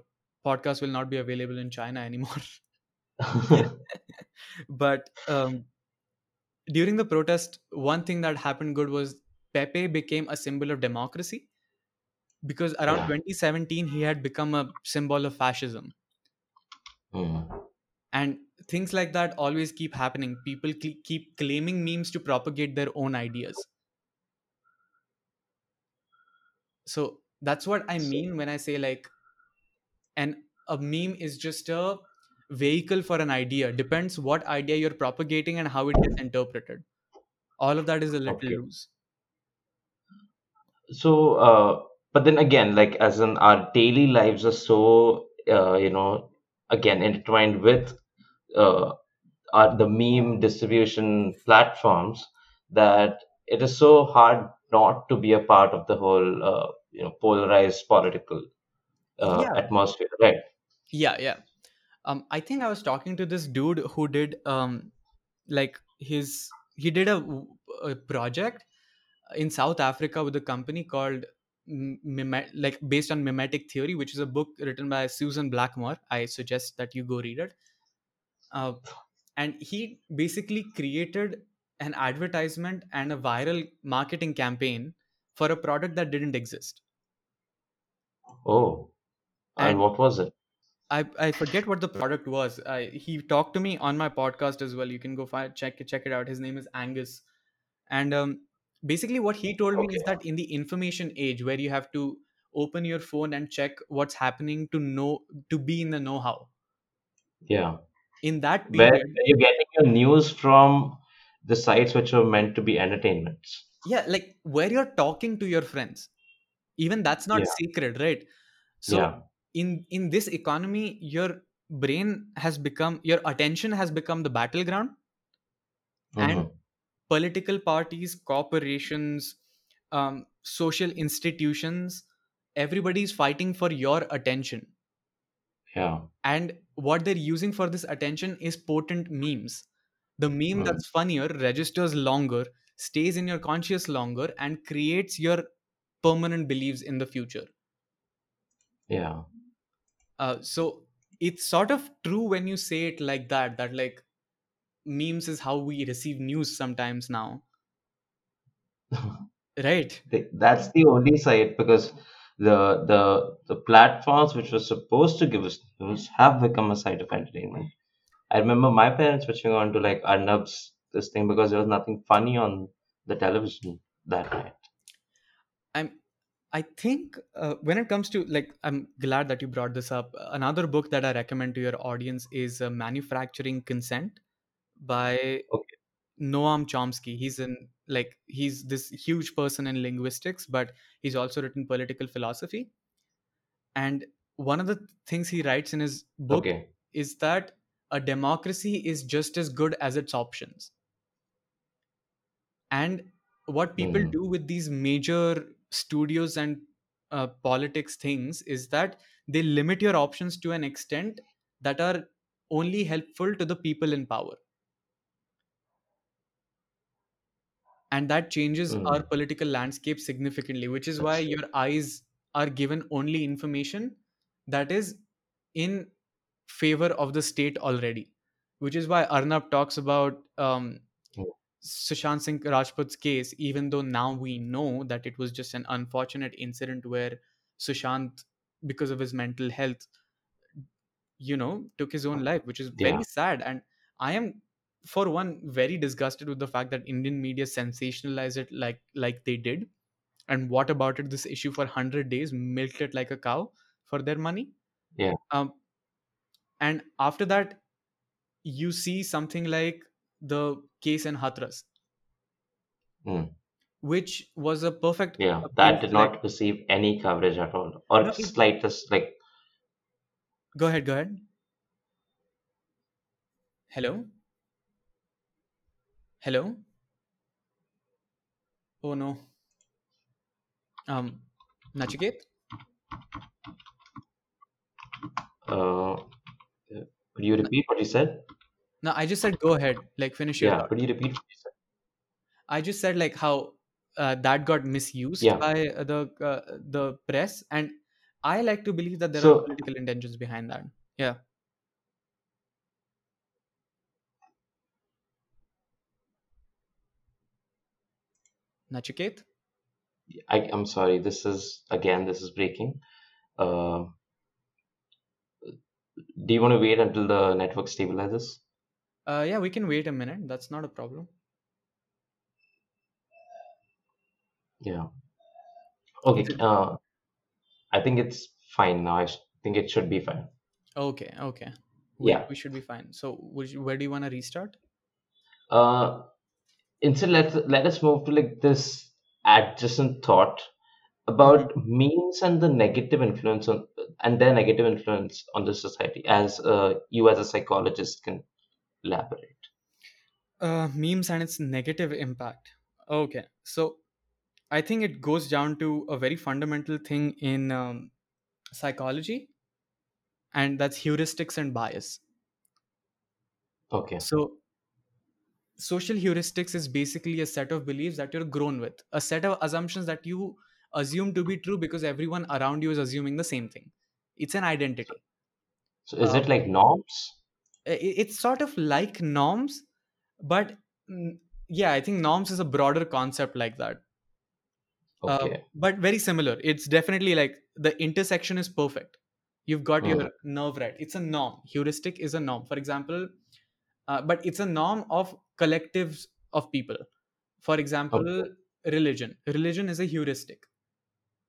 podcast will not be available in china anymore. [LAUGHS] [LAUGHS] But um, during the protest one thing that happened good was pepe became a symbol of democracy because around Yeah. 2017 he had become a symbol of fascism Hmm. and things like that always keep happening people cle- keep claiming memes to propagate their own ideas so that's what i mean when i say like and a meme is just a vehicle for an idea depends what idea you're propagating and how it gets interpreted all of that is a little Okay. loose So, uh, but then again, like as in our daily lives are so, uh, you know, again intertwined with uh, our, the meme distribution platforms that it is so hard not to be a part of the whole, uh, you know, polarized political uh, Yeah. atmosphere, right? yeah yeah um i think i was talking to this dude who did um like his he did a, a project in south africa with a company called like based on mimetic theory which is a book written by susan blackmore. I suggest that you go read it. Uh, and he basically created an advertisement and a viral marketing campaign for a product that didn't exist. Oh, and and what was it? I, I forget what the product was. I, he talked to me on my podcast as well. You can go find check it check it out. His name is Angus, and um, basically what he told me is that in the information age where you have to open your phone and check what's happening to know to be in the know-how. Yeah. In that Where period, where you're getting your news from the sites which are meant to be entertainments. yeah, like where you're talking to your friends, even that's not Yeah. secret, right? So Yeah. In in this economy, your brain has become your attention has become the battleground and hmm political parties, corporations, um, social institutions, everybody's fighting for your attention. Yeah. And what they're using for this attention is potent memes. The meme Mm. that's funnier registers longer, stays in your conscious longer, and creates your permanent beliefs in the future. Yeah. Uh, so it's sort of true when you say it like that, that like memes is how we receive news sometimes now. [LAUGHS] Right. That's the only side because the the the platforms which were supposed to give us news have become a site of entertainment. I remember my parents switching on to like Arnab's this thing because there was nothing funny on the television that night. I'm think uh, when it comes to like I'm glad that you brought this up. Another book that I recommend to your audience is uh, Manufacturing Consent by Okay. Noam Chomsky. He's in like he's this huge person in linguistics, but he's also written political philosophy. And one of the things he writes in his book Okay. is that a democracy is just as good as its options. And what people Mm. do with these major studios and uh, politics things is that they limit your options to an extent that are only helpful to the people in power. and that changes our Mm. political landscape significantly which is why your eyes are given only information that is in favor of the state already which is why arnab talks about um, Mm. Sushant singh rajput's case even though now we know that it was just an unfortunate incident where sushant because of his mental health you know took his own life which is very Yeah. sad and i am for one very disgusted with the fact that indian media sensationalized it like like they did and what about it this issue for 100 days milked it like a cow for their money Yeah. um, and after that you see something like the case in hathras Mm. which was a perfect Yeah. That did not receive any coverage at all, or no slightest like. go ahead go ahead hello hello oh no um nachiket Uh, could you repeat what you said? No i just said go ahead like finish your Yeah. thought Could you repeat what you said? i just said like how uh, that got misused Yeah. by uh, the uh, the press and i like to believe that there are political intentions behind that yeah nachiket I, I'm sorry. This is again. This is breaking. Uh, do you want to wait until the network stabilizes? Uh yeah we can wait a minute that's not a problem Yeah. Okay. Uh, I think it's fine now. I sh- think it should be fine. okay okay we Yeah. we should be fine so would you, where do you want to restart Uh, instead, let's let us move to like this adjacent thought hmm about memes and the negative influence on and their negative influence on the society. As uh, you as a psychologist can elaborate. uh memes and its negative impact okay so i think it goes down to a very fundamental thing in um, psychology and that's heuristics and bias Okay. so social heuristics is basically a set of beliefs that you're grown with a set of assumptions that you assume to be true because everyone around you is assuming the same thing. It's an identity. So is Uh, it like norms? It's sort of like norms, but mm, yeah, I think norms is a broader concept like that. Uh, Okay. but very similar. It's definitely like the intersection is perfect. You've got Mhm. your nerve right. It's a norm. Heuristic is a norm. For example, uh, but it's a norm of collectives of people. For example, religion. Religion is a heuristic.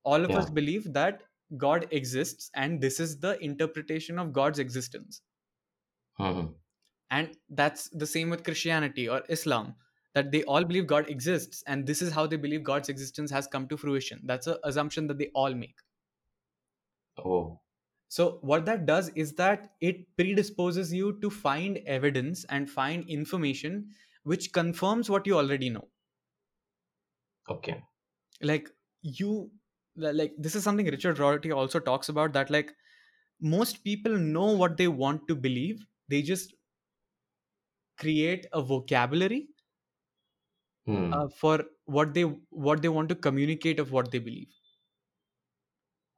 All of us believe that God exists, and this is the interpretation of God's existence. Mhm. And that's the same with Christianity or Islam, that they all believe God exists, and this is how they believe God's existence has come to fruition. That's an assumption that they all make. Oh. So, what that does is that it predisposes you to find evidence and find information which confirms what you already know. Okay. Like, you, like, this is something Richard Rorty also talks about that, like, most people know what they want to believe, they just create a vocabulary Hmm. uh, for what they what they want to communicate of what they believe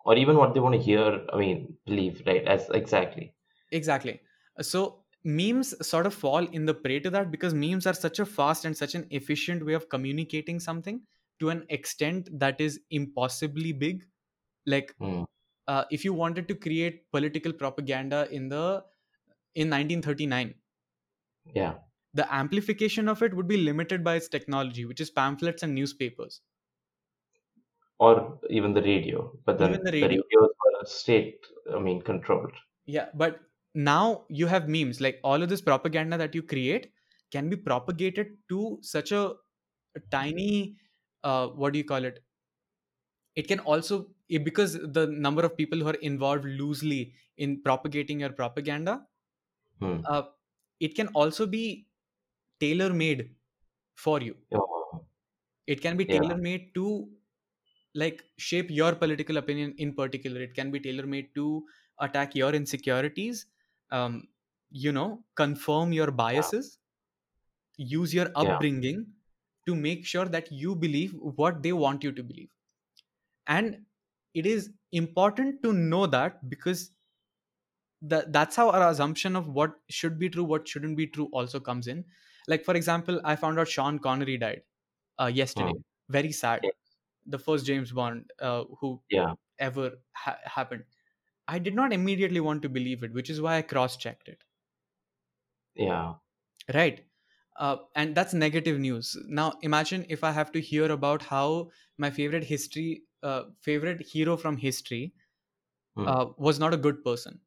or even what they want to hear. I mean, believe, right? As exactly. exactly so memes sort of fall in the prey to that because memes are such a fast and such an efficient way of communicating something to an extent that is impossibly big like Hmm. uh, if you wanted to create political propaganda in the in 1939 Yeah. the amplification of it would be limited by its technology which is pamphlets and newspapers Or even the radio, but then Even the the radio. radios were state, I mean, controlled. Yeah, but now you have memes. Like all of this propaganda that you create can be propagated to such a, a tiny, uh, what do you call it? It can also because the number of people who are involved loosely in propagating your propaganda, Hmm. uh, it can also be tailor made for you. Oh, It can be Yeah. tailor made to like shape your political opinion in particular. It can be tailor made to attack your insecurities. Um, you know, confirm your biases use your Yeah. upbringing to make sure that you believe what they want you to believe and it is important to know that because that that's how our assumption of what should be true what shouldn't be true also comes in. Like for example i found out sean connery died uh, yesterday. Very sad. Yeah. the first james bond uh, who yeah. ever ha- happened. I did not immediately want to believe it which is why i cross checked it. Yeah. right. Uh, and that's negative news. Now imagine if i have to hear about how my favorite history uh, favorite hero from history Hmm. uh, was not a good person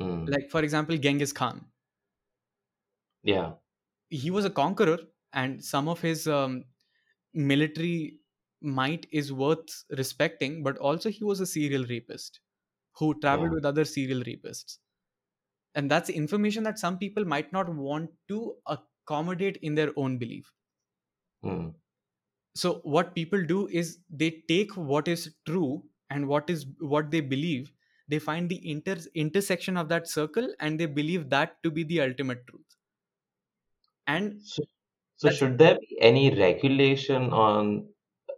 Mm. like for example genghis khan Yeah. he was a conqueror and some of his um, military might is worth respecting but also he was a serial rapist who traveled Yeah. with other serial rapists and that's information that some people might not want to accommodate in their own belief Mm. so what people do is they take what is true and what is what they believe they find the inter intersection of that circle and they believe that to be the ultimate truth and So, so should there be any regulation on,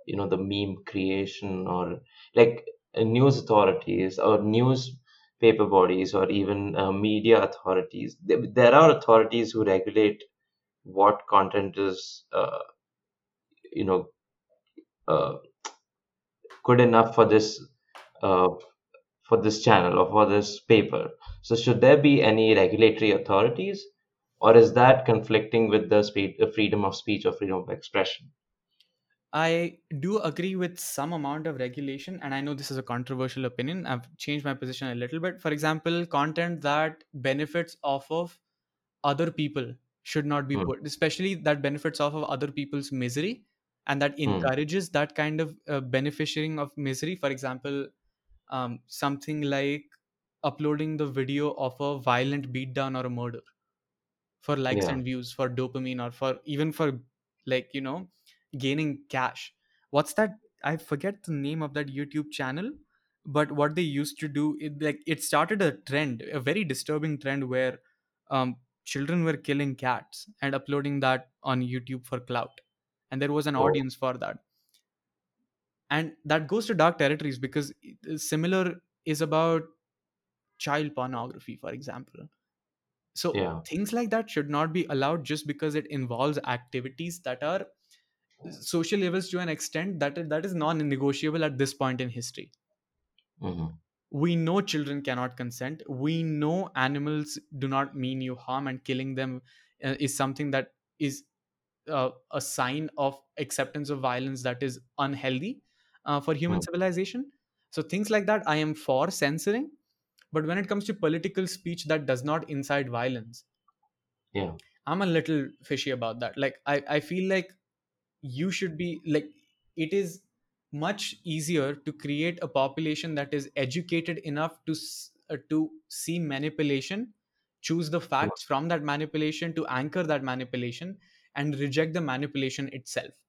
you know, the meme creation or like uh, news authorities or newspaper bodies or even uh, media authorities? There, there are authorities who regulate what content is, uh, you know, uh, good enough for this, uh, for this channel or for this paper. So should there be any regulatory authorities? Or is that conflicting with the spe- freedom of speech or freedom of expression? i do agree with some amount of regulation and i know this is a controversial opinion i've changed my position a little bit for example content that benefits off of other people should not be Hmm. put especially that benefits off of other people's misery and that Hmm. encourages that kind of uh, beneficiating of misery for example um, something like uploading the video of a violent beatdown or a murder for likes Yeah. and views for dopamine or for even for like you know gaining cash what's that i forget the name of that youtube channel but what they used to do it like it started a trend a very disturbing trend where um, children were killing cats and uploading that on youtube for clout and there was an Oh. audience for that and that goes to dark territories because similar is about child pornography for example. So Yeah. things like that should not be allowed just because it involves activities that are social levels to an extent that is, that is non-negotiable at this point in history. Hmm we know children cannot consent. We know animals do not mean you harm and killing them uh, is something that is uh, a sign of acceptance of violence that is unhealthy uh, for human Mm. civilization. So things like that i am for censoring. But when it comes to political speech that does not incite violence. Yeah. i'm a little fishy about that. Like i, I feel like you should be like it is much easier to create a population that is educated enough to uh, to see manipulation choose the facts from that manipulation to anchor that manipulation and reject the manipulation itself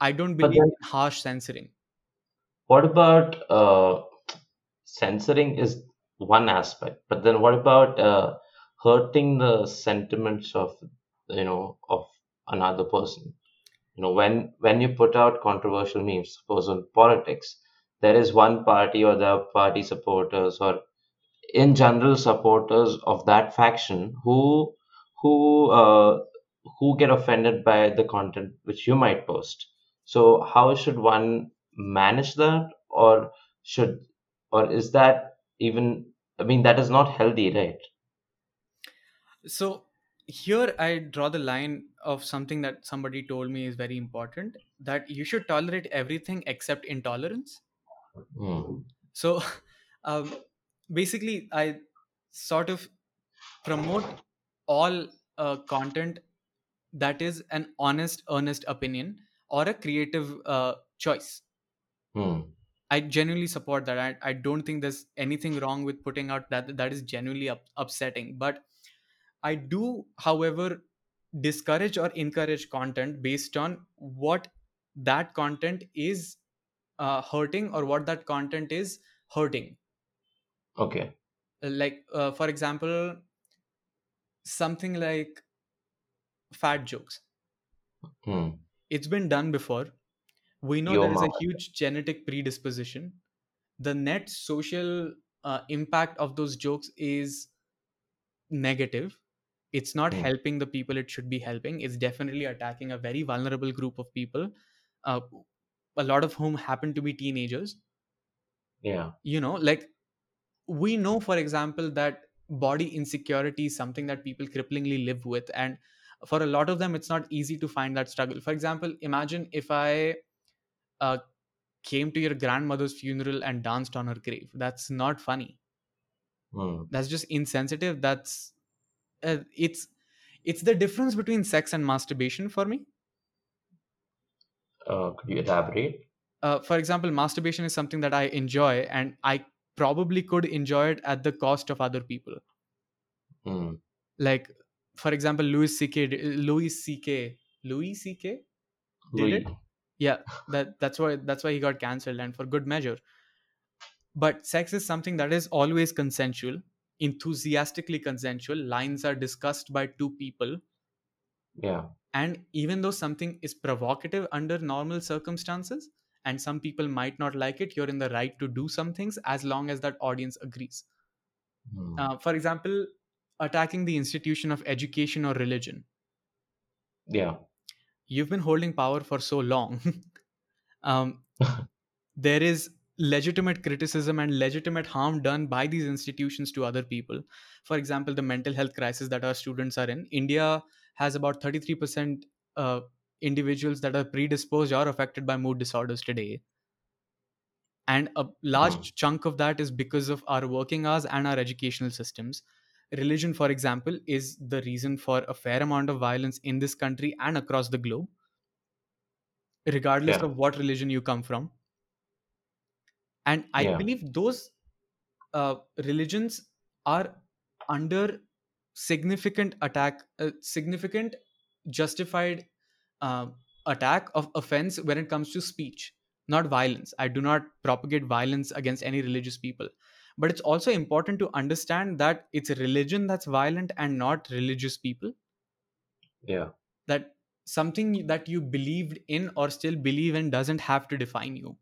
i don't believe then, in harsh censoring what about uh, censoring is one aspect, but then what about uh, hurting the sentiments of you know of another person? You know, when when you put out controversial memes, suppose on politics, there is one party or the party supporters or in general supporters of that faction who who uh, who get offended by the content which you might post so how should one manage that? Or should or is that even i mean that is not healthy right? So here i draw the line of something that somebody told me is very important that you should tolerate everything except intolerance. Hmm. so [LAUGHS] um, basically i sort of promote all uh, content that is an honest earnest opinion or a creative uh, choice. Hmm. i genuinely support that. I, I don't think there's anything wrong with putting out that that is genuinely up, upsetting. But i do however discourage or encourage content based on what that content is uh, hurting or what that content is hurting. Okay. Like uh, for example something like fat jokes. Hmm. It's been done before. We know there is a huge genetic predisposition. The net social uh, impact of those jokes is negative. It's not hmm. helping the people it should be helping. It's definitely attacking a very vulnerable group of people uh, a lot of whom happen to be teenagers. Yeah. You know like we know for example that body insecurity is something that people cripplingly live with and for a lot of them it's not easy to find that struggle. For example imagine if i uh, came to your grandmother's funeral and danced on her grave. That's not funny. Hmm. that's just insensitive. That's uh, it's it's the difference between sex and masturbation for me. Uh, could you elaborate? Uh, for example masturbation is something that i enjoy and i probably could enjoy it at the cost of other people. Hmm. like for example louis ck louis ck louis ck did it? Yeah [LAUGHS] that that's why that's why he got cancelled and for good measure. But sex is something that is always consensual enthusiastically consensual. Lines are discussed by two people. Yeah. And even though something is provocative under normal circumstances and some people might not like it you're in the right to do some things as long as that audience agrees. Hmm. uh, for example attacking the institution of education or religion. Yeah. You've been holding power for so long. [LAUGHS] Um, [LAUGHS] there is legitimate criticism and legitimate harm done by these institutions to other people. For example the mental health crisis that our students are in. India has about 33% uh, individuals that are predisposed or affected by mood disorders today. And a large chunk of that is because of our working hours and our educational systems religion for example is the reason for a fair amount of violence in this country and across the globe regardless yeah. of what religion you come from. And i yeah. believe those uh, religions are under significant attack uh, significant justified uh, attack of offense when it comes to speech not violence. I do not propagate violence against any religious people but it's also important to understand that it's religion that's violent and not religious people yeah that something that you believed in or still believe in doesn't have to define you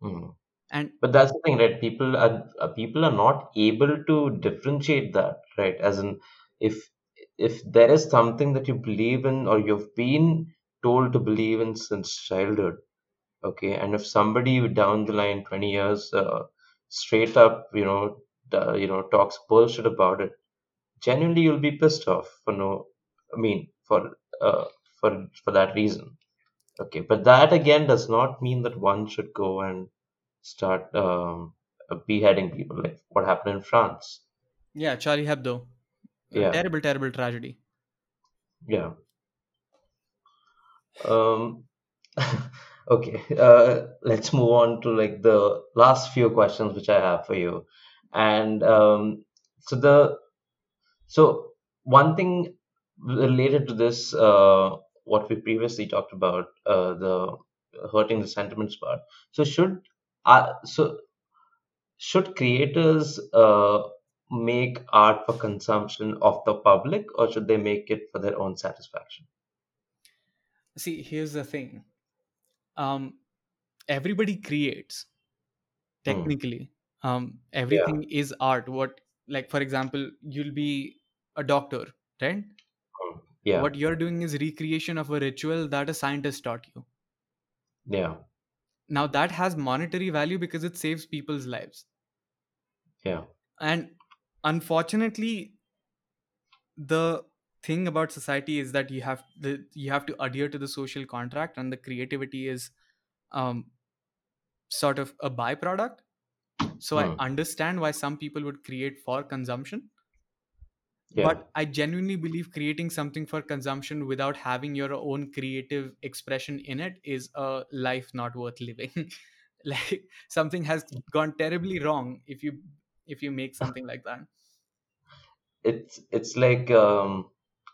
Hmm. and But that's the thing, right? People are uh, people are not able to differentiate that, right? As in, if if there is something that you believe in or you've been told to believe in since childhood, okay, and if somebody down the line, 20 years, uh, straight up, you know, uh, you know, talks bullshit about it, genuinely you'll be pissed off for no, I mean, for uh, for for that reason. Okay, but that again does not mean that one should go and start um, uh, beheading people, like what happened in France. yeah charlie hebdo a Yeah, terrible terrible tragedy yeah. Um, [LAUGHS] okay, [LAUGHS] uh, let's move on to like the last few questions which I have for you. And um, so the so one thing related to this, uh, what we previously talked about, uh, the hurting the sentiments part. So should uh, so should creators uh, make art for consumption of the public, or should they make it for their own satisfaction? see here's the thing um everybody creates Hmm. technically um Yeah. everything is art what like for example you'll be a doctor right Hmm. Yeah. what you're doing is recreation of a ritual that a scientist taught you Yeah. now that has monetary value because it saves people's lives Yeah. and unfortunately the thing about society is that you have the you have to adhere to the social contract and the creativity is um sort of a byproduct so i Hmm. understand why some people would create for consumption Yeah. but i genuinely believe creating something for consumption without having your own creative expression in it is a life not worth living [LAUGHS] like something has gone terribly wrong if you if you make something like that It's it's like um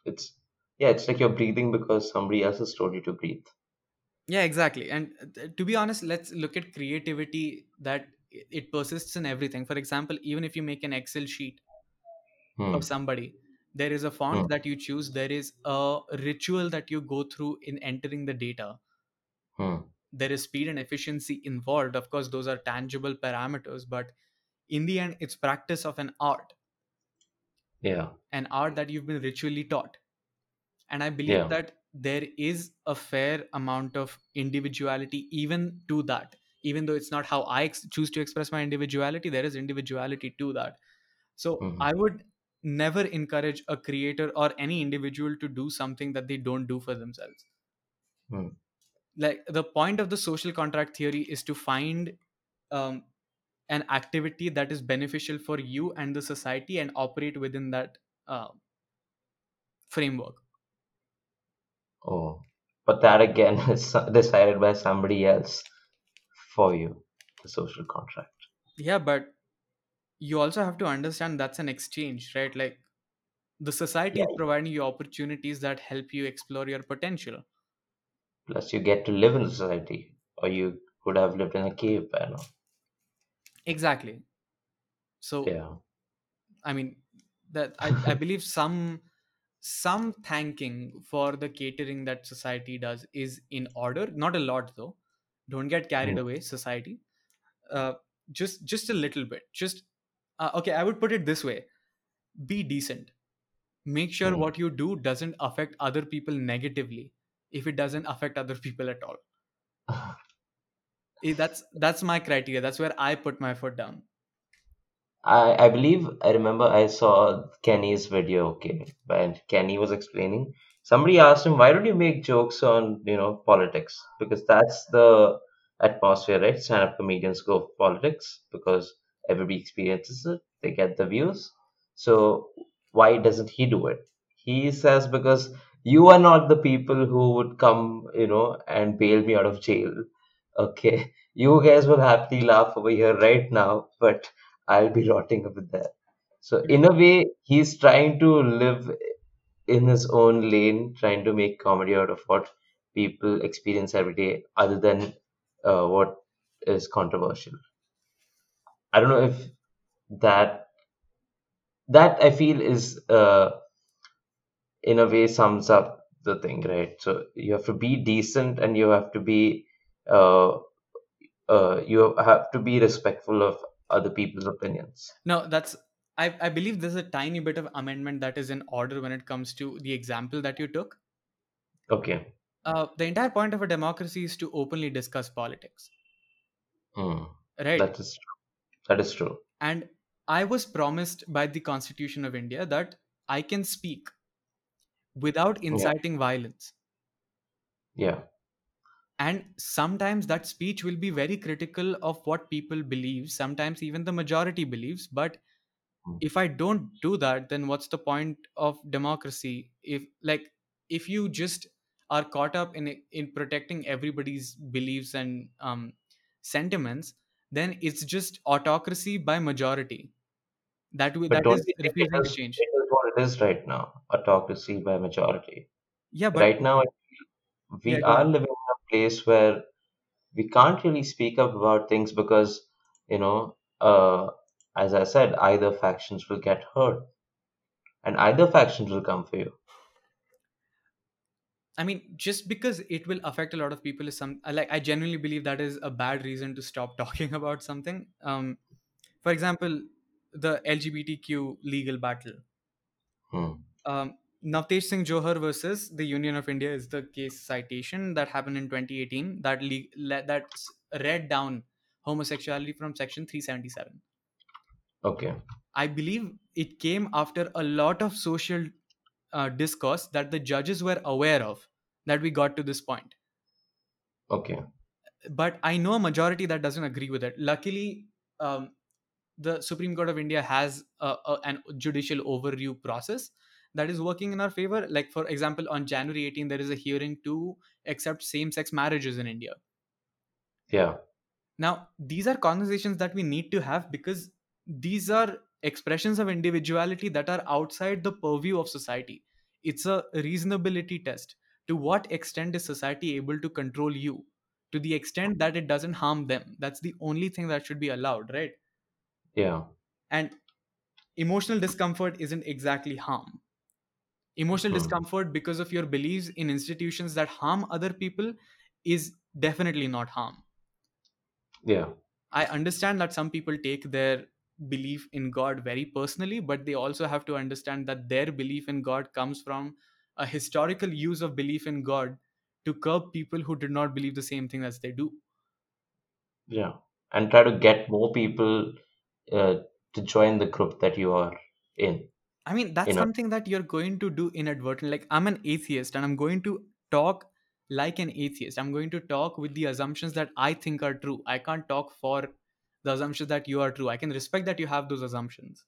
it's yeah, it's like you're breathing because somebody else has told you to breathe. yeah exactly and uh, to be honest let's look at creativity that it persists in everything for example even if you make an excel sheet Hmm. of somebody there is a Hmm. font that you choose there is a ritual that you go through in entering the data Hmm. there is speed and efficiency involved of course those are tangible parameters but in the end it's practice of an art Yeah. an art that you've been ritually taught and i believe Yeah. that there is a fair amount of individuality even to that even though it's not how i ex- choose to express my individuality there is individuality to that so Mhm. i would never encourage a creator or any individual to do something that they don't do for themselves Hmm. like the point of the social contract theory is to find um, an activity that is beneficial for you and the society and operate within that uh, framework Oh. But that again [LAUGHS] is decided by somebody else for you, the social contract. yeah but you also have to understand that's an exchange right like the society Yeah. is providing you opportunities that help you explore your potential Plus you get to live in the society, or you could have lived in a cave by now. Exactly so Yeah. i mean that I, I [LAUGHS] believe some some thanking for the catering that society does is in order not a lot though don't get carried Hmm. away society uh, just just a little bit just uh, okay i would put it this way be decent make sure Hmm. what you do doesn't affect other people negatively if it doesn't affect other people at all Eh, that's that's my criteria that's where i put my foot down I, I believe I remember I saw Kenny's video, okay, and Kenny was explaining. Somebody asked him, "Why don't you make jokes on, you know, politics? Because that's the atmosphere, right? Stand-up comedians go for politics because everybody experiences it. They get the views. So why doesn't he do it? He says because you are not the people who would come, you know, and bail me out of jail. Okay, [LAUGHS] you guys will happily laugh over here right now, but I'll be [LAUGHS] rotting over there. So in a way, he's trying to live in his own lane, trying to make comedy out of what people experience every day, other than uh, what is controversial. I don't know if that that I feel is uh, in a way sums up the thing, right? So you have to be decent and you have to be uh, uh, you have to be respectful of other people's opinions. No, that's I, I believe there's a tiny bit of amendment that is in order when it comes to the example that you took. Okay. Uh, the entire point of a democracy is to openly discuss politics, Hmm. right? That is true. That is true. And I was promised by the Constitution of India that I can speak without Yeah. inciting violence. Yeah. And sometimes that speech will be very critical of what people believe, sometimes even the majority believes. But Hmm. if I don't do that, then what's the point of democracy? If like if you just are caught up in in protecting everybody's beliefs and um, sentiments, then it's just autocracy by majority. That w- But that is you think it is what it is right now, autocracy by majority. Yeah, but Right now, we go are living place where we can't really speak up about things because, you know, uh, as I said, either factions will get hurt and either factions will come for you. I mean, just because it will affect a lot of people is some like I genuinely believe that is a bad reason to stop [LAUGHS] talking about something. Um, for example, the LGBTQ legal battle. Hmm. Um, Navtej Singh Johar versus the Union of India is the case citation that happened in 2018 that le- that's read down homosexuality from section 377. Okay. I believe it came after a lot of social uh, discourse that the judges were aware of that we got to this point. Okay. But I know a majority that doesn't agree with it. Luckily, um, the Supreme Court of India has a, a, an judicial overview process that is working in our favor. Like, for example, on January 18, there is a hearing to accept same sex marriages in India. Yeah. Now, these are conversations that we need to have because these are expressions of individuality that are outside the purview of society. It's a reasonability test. To what extent is society able to control you? To the extent that it doesn't harm them. That's the only thing that should be allowed, right? Yeah. And emotional discomfort isn't exactly harm. Emotional Hmm. discomfort because of your beliefs in institutions that harm other people is definitely not harm. Yeah. I understand that some people take their belief in God very personally, but they also have to understand that their belief in God comes from a historical use of belief in God to curb people who did not believe the same thing as they do. Yeah. And try to get more people uh, to join the group that you are in. I mean, that's You know. something that you're going to do inadvertently. Like, I'm an atheist and I'm going to talk like an atheist. I'm going to talk with the assumptions that I think are true. I can't talk for the assumptions that you are true. I can respect that you have those assumptions.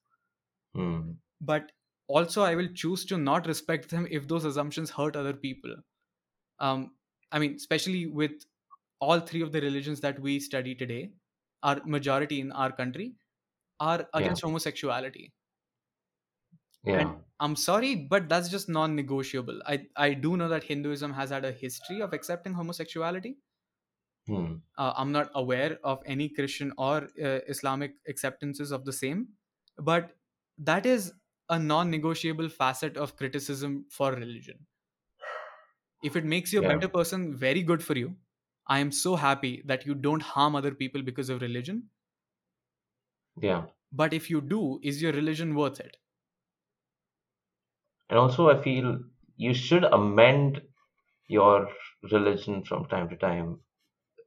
Hmm. but also i will choose to not respect them if those assumptions hurt other people um i mean especially with all three of the religions that we study today our majority in our country are Yeah. against homosexuality Yeah. and i'm sorry but that's just non-negotiable i i do know that hinduism has had a history of accepting homosexuality Hmm. uh, i'm not aware of any christian or uh, islamic acceptances of the same but that is a non-negotiable facet of criticism for religion if it makes you a Yeah. better person very good for you i am so happy that you don't harm other people because of religion Yeah. but if you do is your religion worth it And also, I feel you should amend your religion from time to time.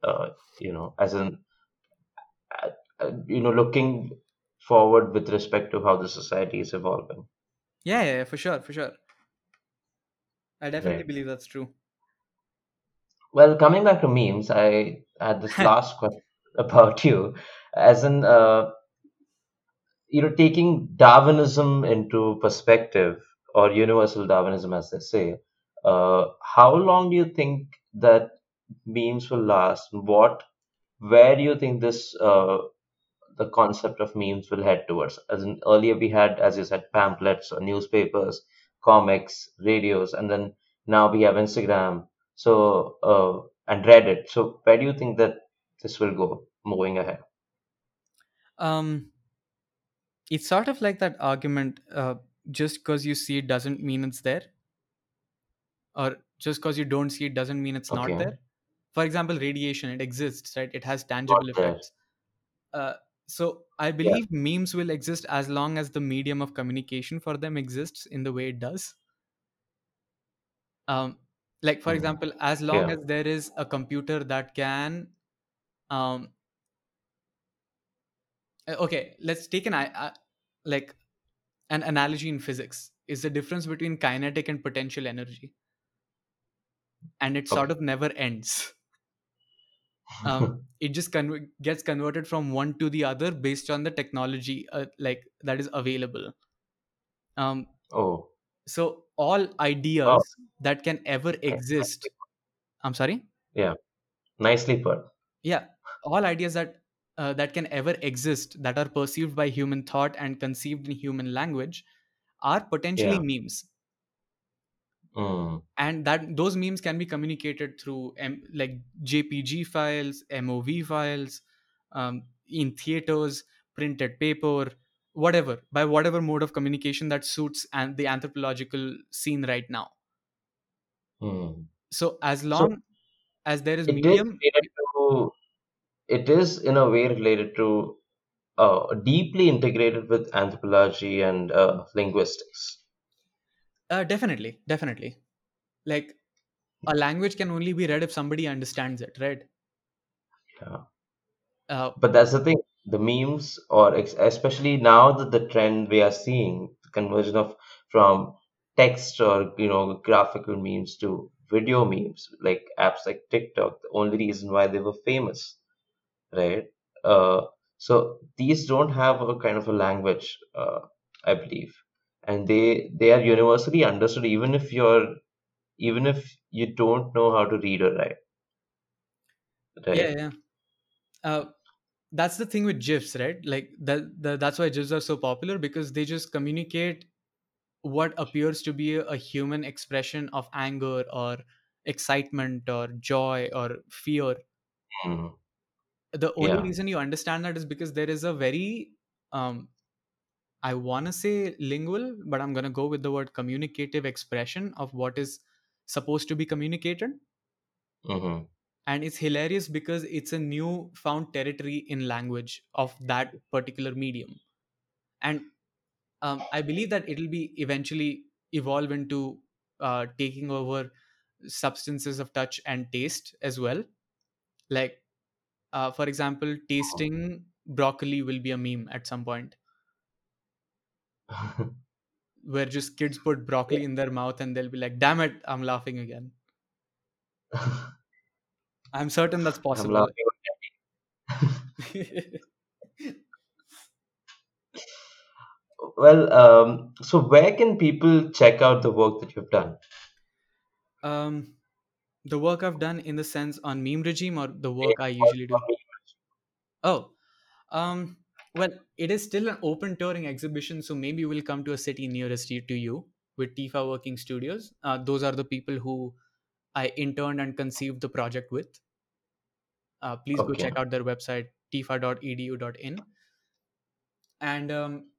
Uh, you know, as in, uh, uh, you know, looking forward with respect to how the society is evolving. yeah yeah, yeah for sure for sure i definitely Right. believe that's true Well, coming back to memes, I had this [LAUGHS] last question [LAUGHS] about you, as in, uh, you know, taking Darwinism into perspective, or universal Darwinism, as they say. Uh, how long do you think that memes will last? What, where do you think this, uh, the concept of memes will head towards? As in, earlier we had, as you said, pamphlets or newspapers, comics, radios, and then now we have Instagram. So, uh, and Reddit. So, where do you think that this will go moving ahead? um it's sort of like that argument uh, just because you see it doesn't mean it's there or just because you don't see it doesn't mean it's not there for example radiation it exists right it has tangible there. effects uh, so i believe memes will exist as long as the medium of communication for them exists in the way it does um, like for Mm. example as long Yeah. as there is a computer that can um, uh, okay let's take an i- uh, like an analogy in physics is the difference between kinetic and potential energy. And it sort of never ends. [LAUGHS] Um, it just conver- gets converted from one to the other based on the technology uh, like that is available. Um, oh, so all ideas that can ever exist i'm sorry? Yeah. nicely put. yeah. All ideas that uh, that can ever exist that are perceived by human thought and conceived in human language are potentially Yeah. memes Mm. and that those memes can be communicated through M- like jpg files mov files um, in theaters printed paper whatever by whatever mode of communication that suits and the anthropological scene right now Mm. so as long as there is medium to. It is in a way related to. Uh, deeply integrated with anthropology and uh, linguistics. uh, definitely definitely like a language can only be read if somebody understands it right Yeah. uh, But that's the thing. The memes, or ex- especially now that the trend we are seeing, the conversion of from text or you know graphical memes to video memes, like apps like TikTok. The only reason why they were famous, right? Uh, so these don't have a kind of a language, uh, I believe, and they they are universally understood, even if you're even if you don't know how to read or write, right? yeah yeah. Uh, that's the thing with gifs right? Like that, that that's why gifs are so popular because they just communicate what appears to be a, a human expression of anger or excitement or joy or fear. Mm, the only yeah. reason you understand that is because there is a very um i want to say lingual but i'm going to go with the word communicative expression of what is supposed to be communicated. Hmm and it's hilarious because it's a new found territory in language of that particular medium. And um, i believe that it'll be eventually evolve into uh, taking over substances of touch and taste as well. Like uh, for example tasting broccoli will be a meme at some point [LAUGHS] where just kids put broccoli in their mouth and they'll be like damn it i'm laughing again i'm certain that's [LAUGHS] possible. [LAUGHS] Well, um, so where can people check out the work that you've done? um the work i've done in the sense on meme regime or the work i usually do? oh um well it is still an open touring exhibition so maybe we'll come to a city nearest to you with tifa working studios. Uh, those are the people who i interned and conceived the project with. Uh, please go check out their website tifa.edu.in and um,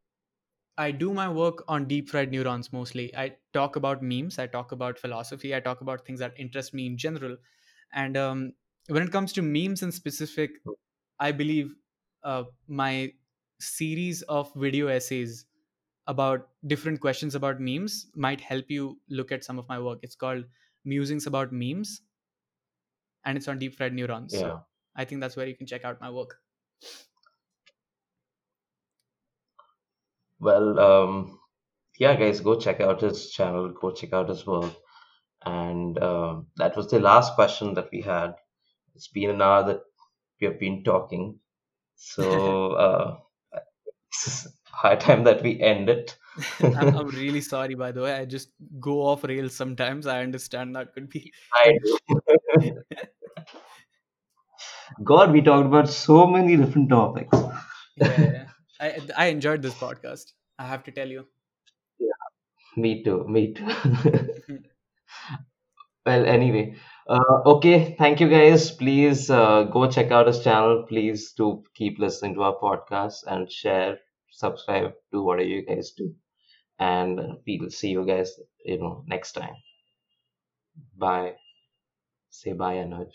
I do my work on deep fried neurons mostly. I talk about memes, I talk about philosophy, I talk about things that interest me in general. And um, when it comes to memes in specific, I believe uh, my series of video essays about different questions about memes might help you look at some of my work. It's called Musings About Memes, and it's on deep fried neurons. Yeah. So I think that's where you can check out my work. Well, um, yeah, guys, go check out his channel, go check out his work. And um, that was the last question that we had. It's been an hour that we have been talking. So [LAUGHS] uh, it's [LAUGHS] high time that we end it. [LAUGHS] I'm, I'm really sorry, by the way. I just go off rails sometimes. I understand that could be. I do. God, we talked about so many different topics. yeah, yeah. I I enjoyed this podcast. I have to tell you. Yeah, Me too, me too. [LAUGHS] [LAUGHS] Well, anyway, uh, okay, thank you guys. Please uh, go check out his channel. Please do keep listening to our podcast and share, subscribe, do whatever you guys do. And we'll see you guys, you know, next time. Bye. Say bye, Anuj.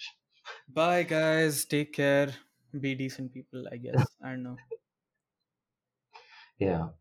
Bye, guys. Take care. Be decent people, I guess. I don't know. Yeah.